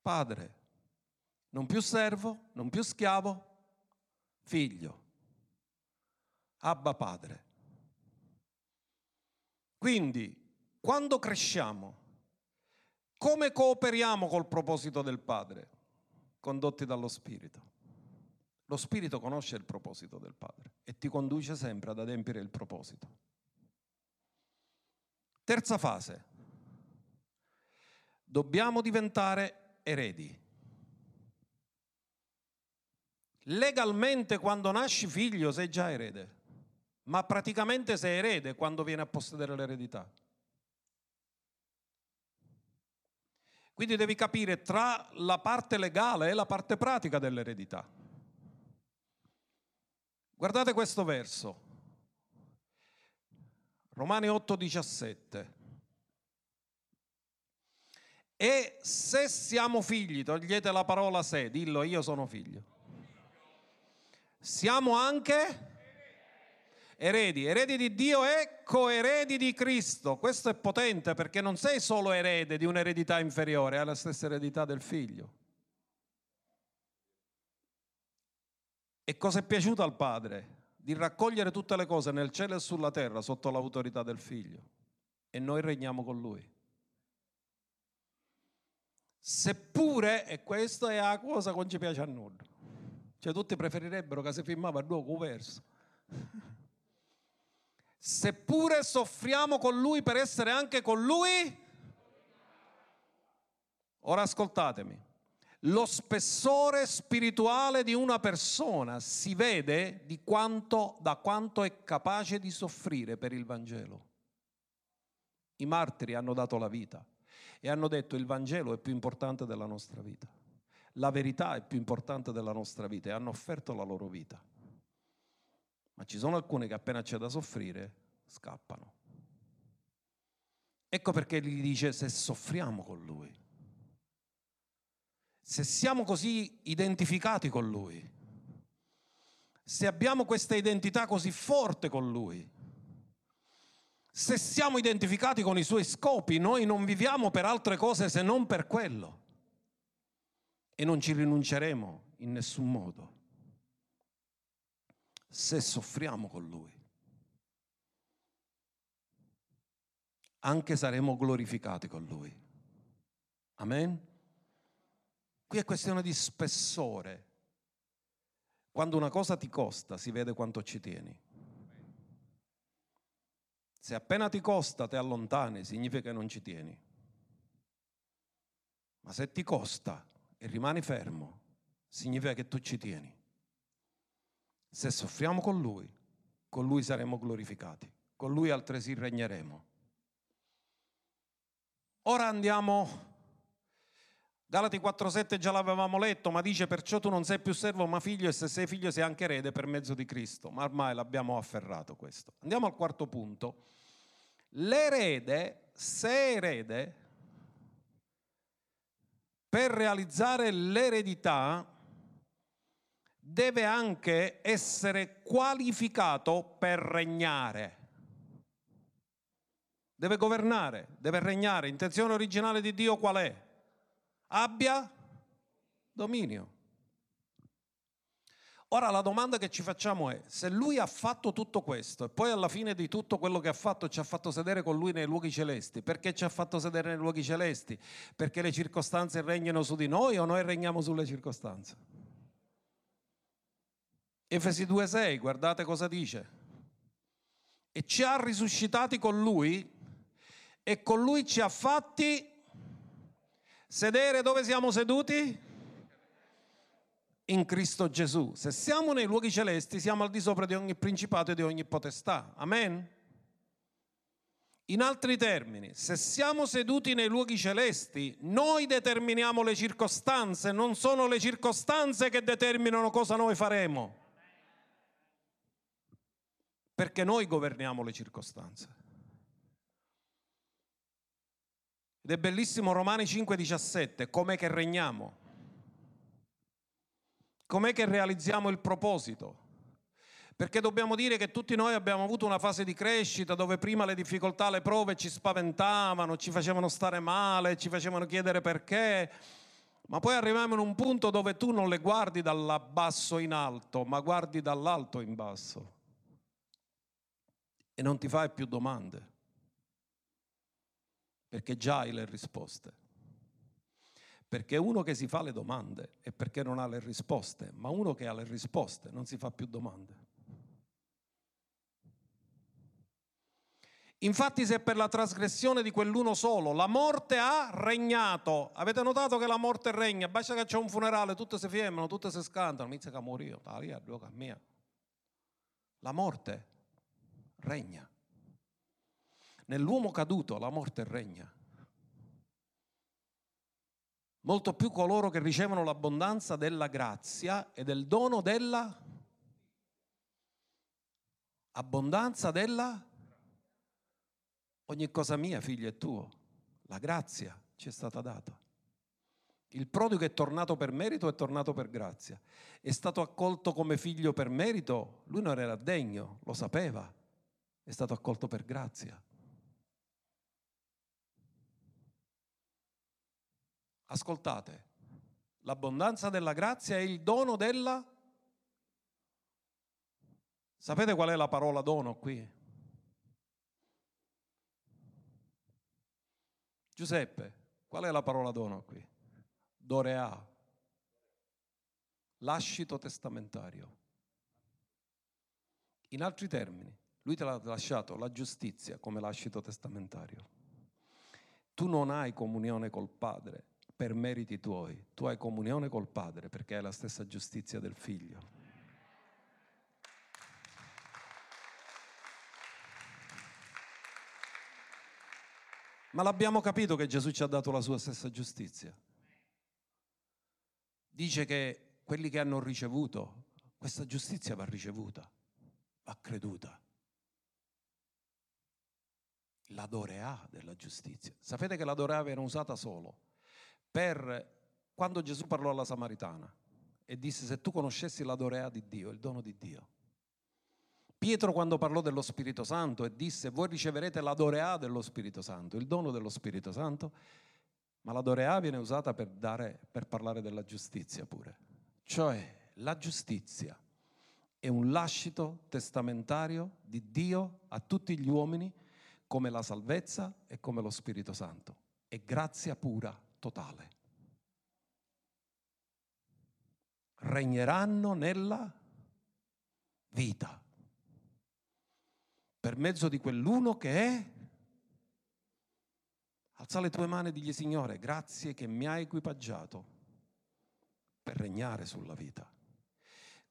Padre. Non più servo, non più schiavo, figlio. Abba Padre. Quindi quando cresciamo, come cooperiamo col proposito del Padre? Condotti dallo Spirito. Lo Spirito conosce il proposito del Padre e ti conduce sempre ad adempiere il proposito. Terza fase. Dobbiamo diventare eredi. Legalmente quando nasci figlio sei già erede, ma praticamente sei erede quando viene a possedere l'eredità. Quindi devi capire tra la parte legale e la parte pratica dell'eredità. Guardate questo verso. Romani 8:17. E se siamo figli, togliete la parola se, dillo io sono figlio. Siamo anche eredi, eredi di Dio e coeredi di Cristo. Questo è potente perché non sei solo erede di un'eredità inferiore, hai la stessa eredità del figlio. E cosa è piaciuto al Padre? Di raccogliere tutte le cose nel cielo e sulla terra sotto l'autorità del figlio. E noi regniamo con lui. Seppure, e questa è la cosa che non ci piace a nulla, cioè tutti preferirebbero che si firmava due verso (laughs) seppure soffriamo con lui per essere anche con lui? Ora ascoltatemi. Lo spessore spirituale di una persona si vede quanto, da quanto è capace di soffrire per il Vangelo. I martiri hanno dato la vita e hanno detto il Vangelo è più importante della nostra vita. La verità è più importante della nostra vita e hanno offerto la loro vita. Ma ci sono alcuni che appena c'è da soffrire scappano. Ecco perché gli dice se soffriamo con lui. se siamo così identificati con Lui, se abbiamo questa identità così forte con Lui, se siamo identificati con i Suoi scopi, noi non viviamo per altre cose se non per quello e non ci rinunceremo in nessun modo se soffriamo con Lui. Anche saremo glorificati con Lui. Amen? Qui è questione di spessore. Quando una cosa ti costa, si vede quanto ci tieni. Se appena ti costa ti allontani, significa che non ci tieni. Ma se ti costa e rimani fermo, significa che tu ci tieni. Se soffriamo con Lui, con Lui saremo glorificati, con Lui altresì regneremo. Ora andiamo Galati 4:7 già l'avevamo letto, ma dice perciò tu non sei più servo ma figlio e se sei figlio sei anche erede per mezzo di Cristo. Ma ormai l'abbiamo afferrato questo. Andiamo al quarto punto. L'erede, se erede, per realizzare l'eredità deve anche essere qualificato per regnare. Deve governare, deve regnare. Intenzione originale di Dio qual è? abbia dominio. Ora la domanda che ci facciamo è, se lui ha fatto tutto questo e poi alla fine di tutto quello che ha fatto ci ha fatto sedere con lui nei luoghi celesti, perché ci ha fatto sedere nei luoghi celesti? Perché le circostanze regnano su di noi o noi regniamo sulle circostanze? Efesi 2.6, guardate cosa dice. E ci ha risuscitati con lui e con lui ci ha fatti Sedere dove siamo seduti? In Cristo Gesù. Se siamo nei luoghi celesti, siamo al di sopra di ogni principato e di ogni potestà. Amen? In altri termini, se siamo seduti nei luoghi celesti, noi determiniamo le circostanze, non sono le circostanze che determinano cosa noi faremo. Perché noi governiamo le circostanze. Ed è bellissimo Romani 5:17, com'è che regniamo? Com'è che realizziamo il proposito? Perché dobbiamo dire che tutti noi abbiamo avuto una fase di crescita dove prima le difficoltà, le prove ci spaventavano, ci facevano stare male, ci facevano chiedere perché, ma poi arriviamo in un punto dove tu non le guardi dal basso in alto, ma guardi dall'alto in basso e non ti fai più domande perché già hai le risposte. Perché uno che si fa le domande è perché non ha le risposte, ma uno che ha le risposte non si fa più domande. Infatti se per la trasgressione di quell'uno solo la morte ha regnato, avete notato che la morte regna, basta che c'è un funerale, tutte si firmano, tutte si scantano, inizia a morire, la morte regna. Nell'uomo caduto la morte regna. Molto più coloro che ricevono l'abbondanza della grazia e del dono della abbondanza della ogni cosa mia, figlio è tuo. La grazia ci è stata data. Il prodigo è tornato per merito, è tornato per grazia. È stato accolto come figlio per merito, lui non era degno, lo sapeva, è stato accolto per grazia. Ascoltate, l'abbondanza della grazia è il dono della... Sapete qual è la parola dono qui? Giuseppe, qual è la parola dono qui? Dorea, lascito testamentario. In altri termini, lui te l'ha lasciato la giustizia come lascito testamentario. Tu non hai comunione col Padre per meriti tuoi, tu hai comunione col Padre perché hai la stessa giustizia del Figlio. Ma l'abbiamo capito che Gesù ci ha dato la sua stessa giustizia. Dice che quelli che hanno ricevuto, questa giustizia va ricevuta, va creduta. La dorea della giustizia. Sapete che la dorea viene usata solo per quando Gesù parlò alla Samaritana e disse se tu conoscessi la dorea di Dio, il dono di Dio. Pietro quando parlò dello Spirito Santo e disse voi riceverete la dorea dello Spirito Santo, il dono dello Spirito Santo, ma la dorea viene usata per, dare, per parlare della giustizia pure. Cioè la giustizia è un lascito testamentario di Dio a tutti gli uomini come la salvezza e come lo Spirito Santo. È grazia pura, totale. Regneranno nella vita per mezzo di quell'uno che è. Alza le tue mani e digli Signore, grazie che mi hai equipaggiato per regnare sulla vita.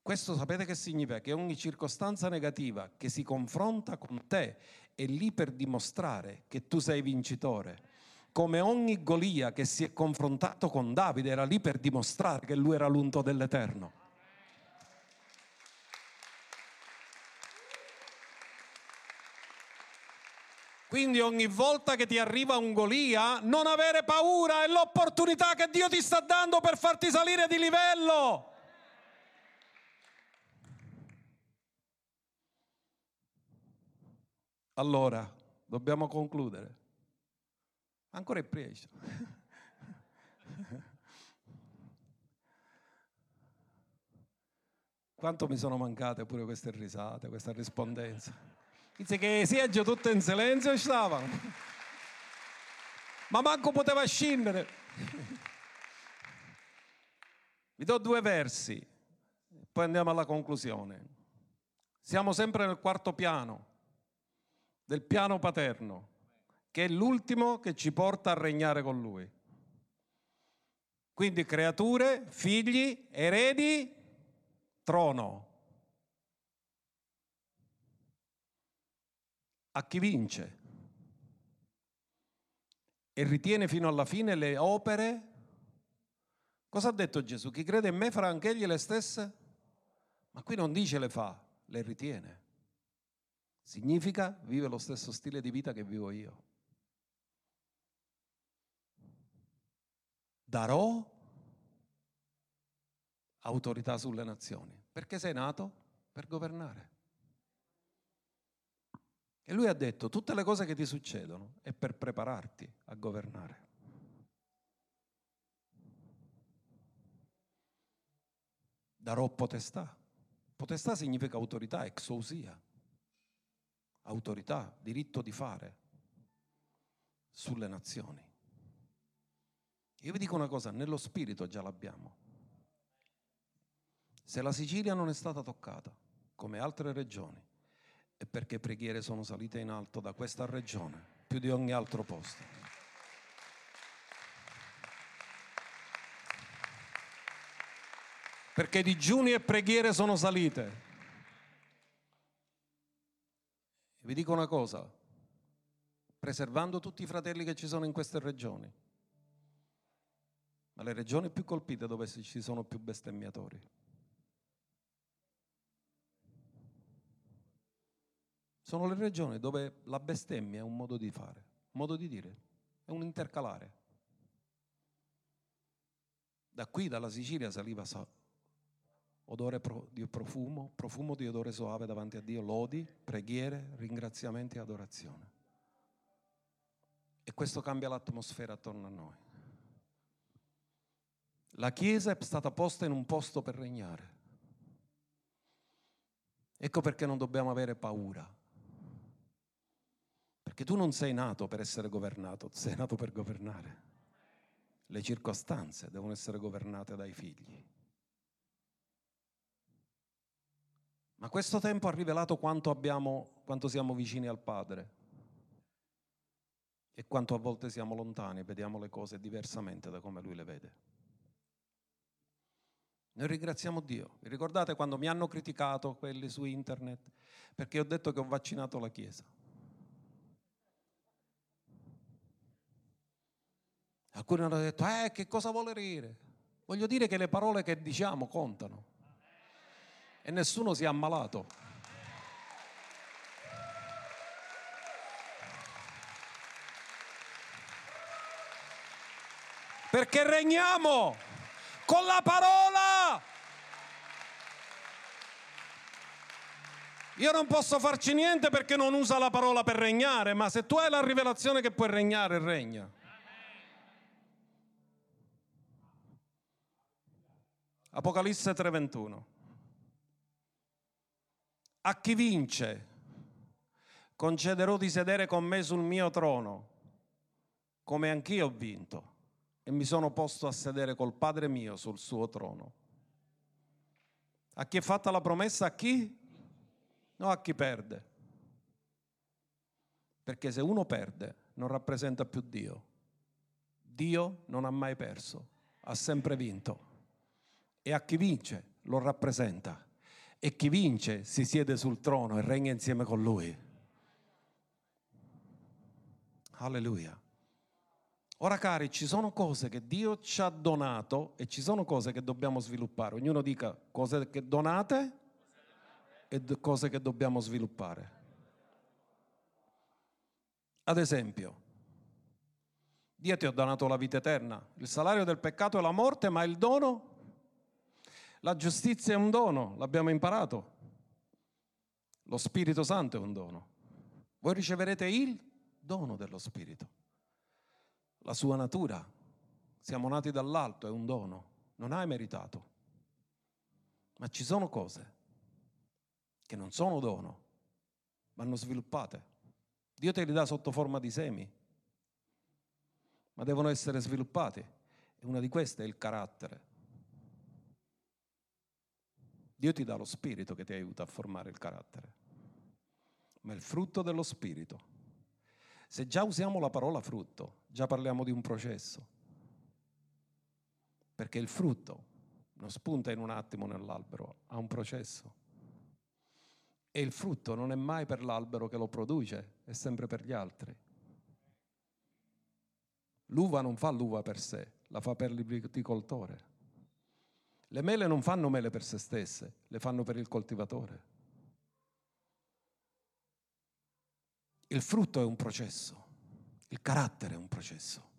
Questo sapete che significa? Che ogni circostanza negativa che si confronta con te è lì per dimostrare che tu sei vincitore. Come ogni Golia che si è confrontato con Davide era lì per dimostrare che lui era l'unto dell'Eterno. Quindi ogni volta che ti arriva un Golia, non avere paura, è l'opportunità che Dio ti sta dando per farti salire di livello. Allora, dobbiamo concludere. Ancora è presto. Quanto mi sono mancate pure queste risate, questa rispondenza. Dice che si egge tutto in silenzio stavano. Ma manco poteva scendere. Vi do due versi, poi andiamo alla conclusione. Siamo sempre nel quarto piano del piano paterno, che è l'ultimo che ci porta a regnare con Lui. Quindi creature, figli, eredi, trono. A chi vince e ritiene fino alla fine le opere. Cosa ha detto Gesù? Chi crede in me farà anche egli le stesse? Ma qui non dice le fa, le ritiene. Significa vive lo stesso stile di vita che vivo io. Darò autorità sulle nazioni. Perché sei nato? Per governare. E lui ha detto, tutte le cose che ti succedono è per prepararti a governare. Darò potestà. Potestà significa autorità, exousia autorità, diritto di fare sulle nazioni. Io vi dico una cosa, nello spirito già l'abbiamo. Se la Sicilia non è stata toccata, come altre regioni, è perché preghiere sono salite in alto da questa regione, più di ogni altro posto. Perché digiuni e preghiere sono salite vi dico una cosa, preservando tutti i fratelli che ci sono in queste regioni, ma le regioni più colpite dove ci sono più bestemmiatori. Sono le regioni dove la bestemmia è un modo di fare, un modo di dire, è un intercalare. Da qui, dalla Sicilia, saliva odore di profumo, profumo di odore soave davanti a Dio, lodi, preghiere, ringraziamenti e adorazione. E questo cambia l'atmosfera attorno a noi. La Chiesa è stata posta in un posto per regnare. Ecco perché non dobbiamo avere paura. Perché tu non sei nato per essere governato, sei nato per governare. Le circostanze devono essere governate dai figli. Ma questo tempo ha rivelato quanto, abbiamo, quanto siamo vicini al Padre e quanto a volte siamo lontani vediamo le cose diversamente da come Lui le vede. Noi ringraziamo Dio. Vi ricordate quando mi hanno criticato quelli su internet perché ho detto che ho vaccinato la Chiesa? Alcuni hanno detto, eh, che cosa vuole dire? Voglio dire che le parole che diciamo contano e nessuno si è ammalato. Perché regniamo. con la parola. Io non posso farci niente perché non usa la parola per regnare, ma se tu hai la rivelazione che puoi regnare, regna. Apocalisse 3:21. A chi vince concederò di sedere con me sul mio trono, come anch'io ho vinto e mi sono posto a sedere col Padre mio sul suo trono. A chi è fatta la promessa? A chi? No, a chi perde. Perché se uno perde non rappresenta più Dio. Dio non ha mai perso, ha sempre vinto. E a chi vince lo rappresenta. E chi vince si siede sul trono e regna insieme con lui. Alleluia. Ora cari, ci sono cose che Dio ci ha donato e ci sono cose che dobbiamo sviluppare. Ognuno dica cose che donate e cose che dobbiamo sviluppare. Ad esempio, Dio ti ha donato la vita eterna. Il salario del peccato è la morte, ma il dono? La giustizia è un dono, l'abbiamo imparato. Lo Spirito Santo è un dono. Voi riceverete il dono dello Spirito. La sua natura. Siamo nati dall'alto, è un dono. Non hai meritato. Ma ci sono cose che non sono dono, vanno sviluppate. Dio te li dà sotto forma di semi, ma devono essere sviluppati. E una di queste è il carattere. Dio ti dà lo spirito che ti aiuta a formare il carattere, ma il frutto dello spirito. Se già usiamo la parola frutto, già parliamo di un processo, perché il frutto non spunta in un attimo nell'albero, ha un processo. E il frutto non è mai per l'albero che lo produce, è sempre per gli altri. L'uva non fa l'uva per sé, la fa per il viticoltore. Le mele non fanno mele per se stesse, le fanno per il coltivatore. Il frutto è un processo, il carattere è un processo,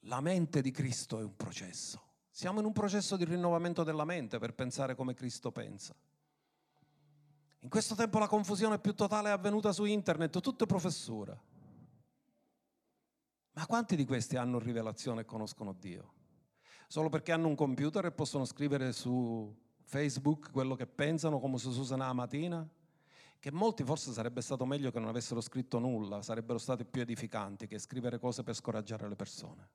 la mente di Cristo è un processo. Siamo in un processo di rinnovamento della mente per pensare come Cristo pensa. In questo tempo la confusione più totale è avvenuta su internet, tutto è professura. Ma quanti di questi hanno rivelazione e conoscono Dio? Solo perché hanno un computer e possono scrivere su Facebook quello che pensano, come si usa la mattina? Che molti forse sarebbe stato meglio che non avessero scritto nulla, sarebbero stati più edificanti che scrivere cose per scoraggiare le persone.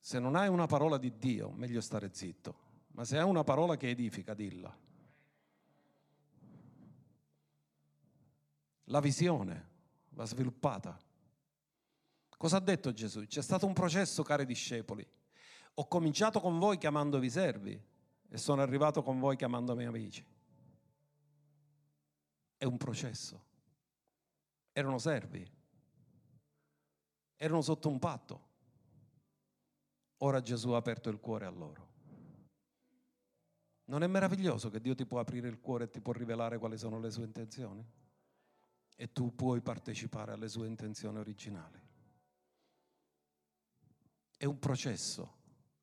Se non hai una parola di Dio, meglio stare zitto, ma se hai una parola che edifica, dilla. La visione va sviluppata. Cosa ha detto Gesù? C'è stato un processo, cari discepoli. Ho cominciato con voi chiamandovi servi e sono arrivato con voi chiamandomi amici. È un processo. Erano servi. Erano sotto un patto. Ora Gesù ha aperto il cuore a loro. Non è meraviglioso che Dio ti può aprire il cuore e ti può rivelare quali sono le sue intenzioni? e tu puoi partecipare alle sue intenzioni originali. È un processo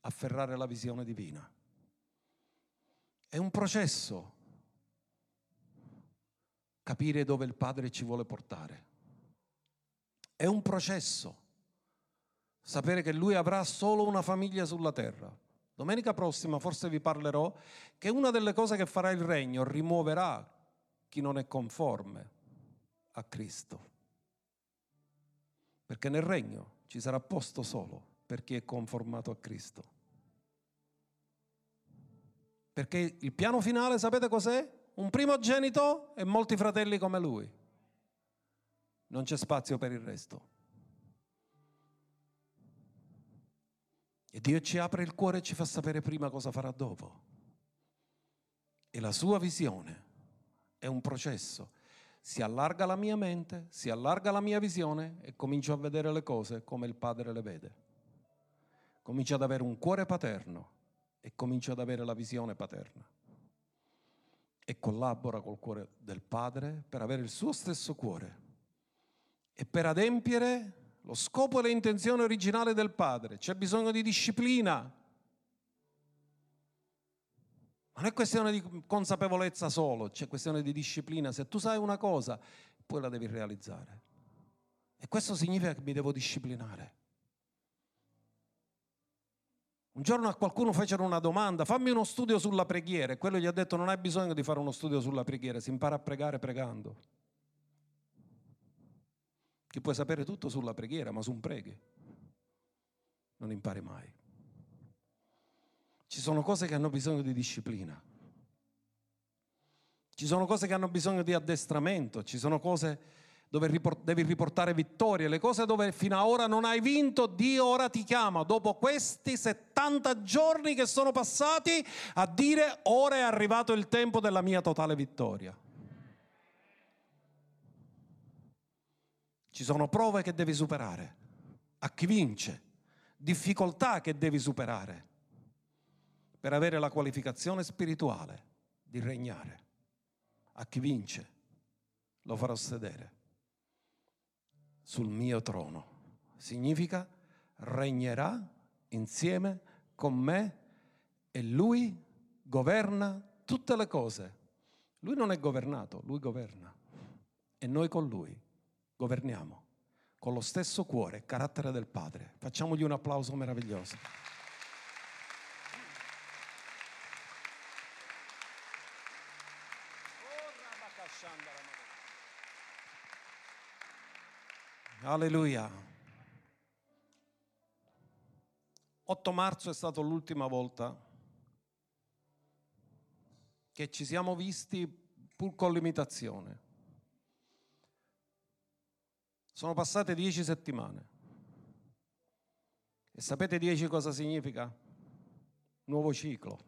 afferrare la visione divina. È un processo capire dove il Padre ci vuole portare. È un processo sapere che Lui avrà solo una famiglia sulla terra. Domenica prossima forse vi parlerò che una delle cose che farà il regno rimuoverà chi non è conforme a Cristo. Perché nel regno ci sarà posto solo per chi è conformato a Cristo. Perché il piano finale, sapete cos'è? Un primogenito e molti fratelli come lui. Non c'è spazio per il resto. E Dio ci apre il cuore e ci fa sapere prima cosa farà dopo. E la sua visione è un processo si allarga la mia mente, si allarga la mia visione e comincio a vedere le cose come il Padre le vede. Comincio ad avere un cuore paterno e comincio ad avere la visione paterna. E collabora col cuore del Padre per avere il suo stesso cuore e per adempiere lo scopo e le intenzioni originali del Padre. C'è bisogno di disciplina. Non è questione di consapevolezza solo, c'è questione di disciplina. Se tu sai una cosa, poi la devi realizzare. E questo significa che mi devo disciplinare. Un giorno a qualcuno fecero una domanda, fammi uno studio sulla preghiera e quello gli ha detto non hai bisogno di fare uno studio sulla preghiera, si impara a pregare pregando. Chi puoi sapere tutto sulla preghiera, ma su un preghi non impari mai. Ci sono cose che hanno bisogno di disciplina. Ci sono cose che hanno bisogno di addestramento, ci sono cose dove devi riportare vittorie, le cose dove fino ad ora non hai vinto, Dio ora ti chiama, dopo questi 70 giorni che sono passati, a dire ora è arrivato il tempo della mia totale vittoria. Ci sono prove che devi superare, a chi vince, difficoltà che devi superare. Per avere la qualificazione spirituale di regnare. A chi vince? Lo farò sedere sul mio trono. Significa regnerà insieme con me e lui governa tutte le cose. Lui non è governato, lui governa. E noi con lui governiamo con lo stesso cuore, carattere del Padre. Facciamogli un applauso meraviglioso. Alleluia. 8 marzo è stata l'ultima volta che ci siamo visti pur con limitazione. Sono passate dieci settimane. E sapete dieci cosa significa? Nuovo ciclo.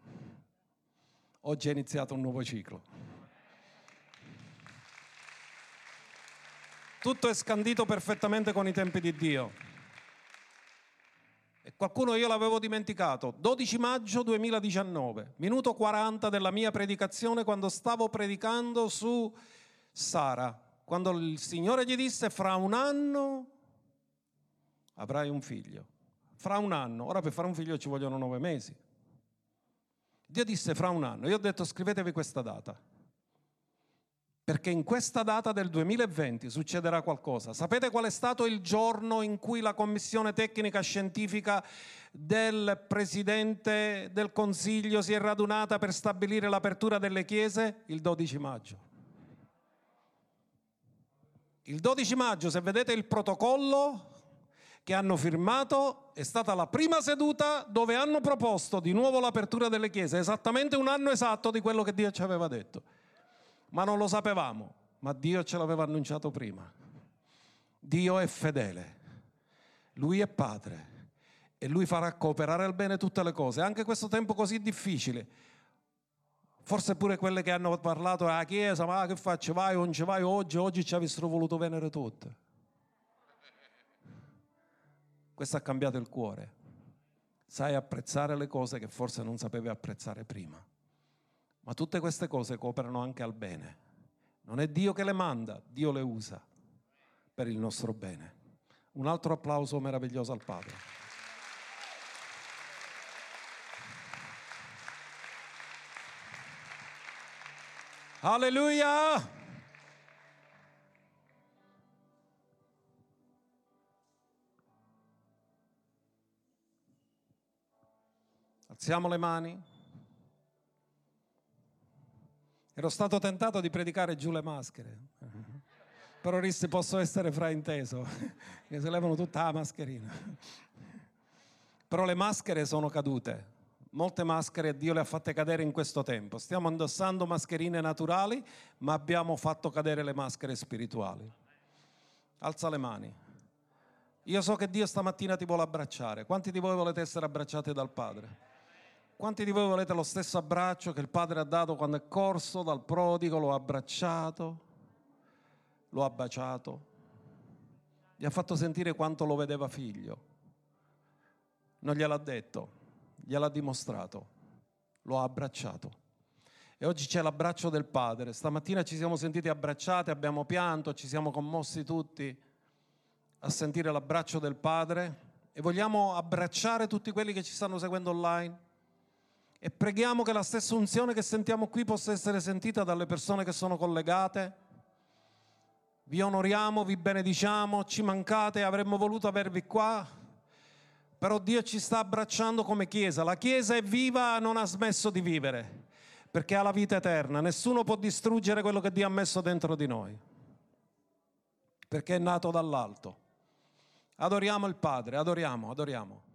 Oggi è iniziato un nuovo ciclo. Tutto è scandito perfettamente con i tempi di Dio. E qualcuno io l'avevo dimenticato. 12 maggio 2019, minuto 40 della mia predicazione quando stavo predicando su Sara. Quando il Signore gli disse fra un anno avrai un figlio. Fra un anno. Ora per fare un figlio ci vogliono nove mesi. Dio disse fra un anno. Io ho detto scrivetevi questa data perché in questa data del 2020 succederà qualcosa. Sapete qual è stato il giorno in cui la commissione tecnica scientifica del Presidente del Consiglio si è radunata per stabilire l'apertura delle chiese? Il 12 maggio. Il 12 maggio, se vedete il protocollo che hanno firmato, è stata la prima seduta dove hanno proposto di nuovo l'apertura delle chiese, esattamente un anno esatto di quello che Dio ci aveva detto ma non lo sapevamo, ma Dio ce l'aveva annunciato prima. Dio è fedele, Lui è Padre e Lui farà cooperare al bene tutte le cose, anche questo tempo così difficile. Forse pure quelle che hanno parlato alla Chiesa, ma che faccio, vai, non ci vai oggi, oggi ci avessero voluto venere tutte. Questo ha cambiato il cuore. Sai apprezzare le cose che forse non sapevi apprezzare prima. Ma tutte queste cose cooperano anche al bene. Non è Dio che le manda, Dio le usa per il nostro bene. Un altro applauso meraviglioso al Padre. Alleluia! Alziamo le mani. Ero stato tentato di predicare giù le maschere, però disse posso essere frainteso, (laughs) che si levano tutta la mascherina. Però le maschere sono cadute, molte maschere Dio le ha fatte cadere in questo tempo. Stiamo indossando mascherine naturali, ma abbiamo fatto cadere le maschere spirituali. Alza le mani. Io so che Dio stamattina ti vuole abbracciare. Quanti di voi volete essere abbracciati dal Padre? Quanti di voi volete lo stesso abbraccio che il padre ha dato quando è corso dal prodigo, lo ha abbracciato, lo ha baciato, gli ha fatto sentire quanto lo vedeva figlio. Non gliel'ha detto, gliel'ha dimostrato, lo ha abbracciato. E oggi c'è l'abbraccio del Padre. Stamattina ci siamo sentiti abbracciati, abbiamo pianto, ci siamo commossi tutti a sentire l'abbraccio del Padre e vogliamo abbracciare tutti quelli che ci stanno seguendo online e preghiamo che la stessa unzione che sentiamo qui possa essere sentita dalle persone che sono collegate. Vi onoriamo, vi benediciamo, ci mancate, avremmo voluto avervi qua, però Dio ci sta abbracciando come Chiesa. La Chiesa è viva, non ha smesso di vivere, perché ha la vita eterna. Nessuno può distruggere quello che Dio ha messo dentro di noi, perché è nato dall'alto. Adoriamo il Padre, adoriamo, adoriamo.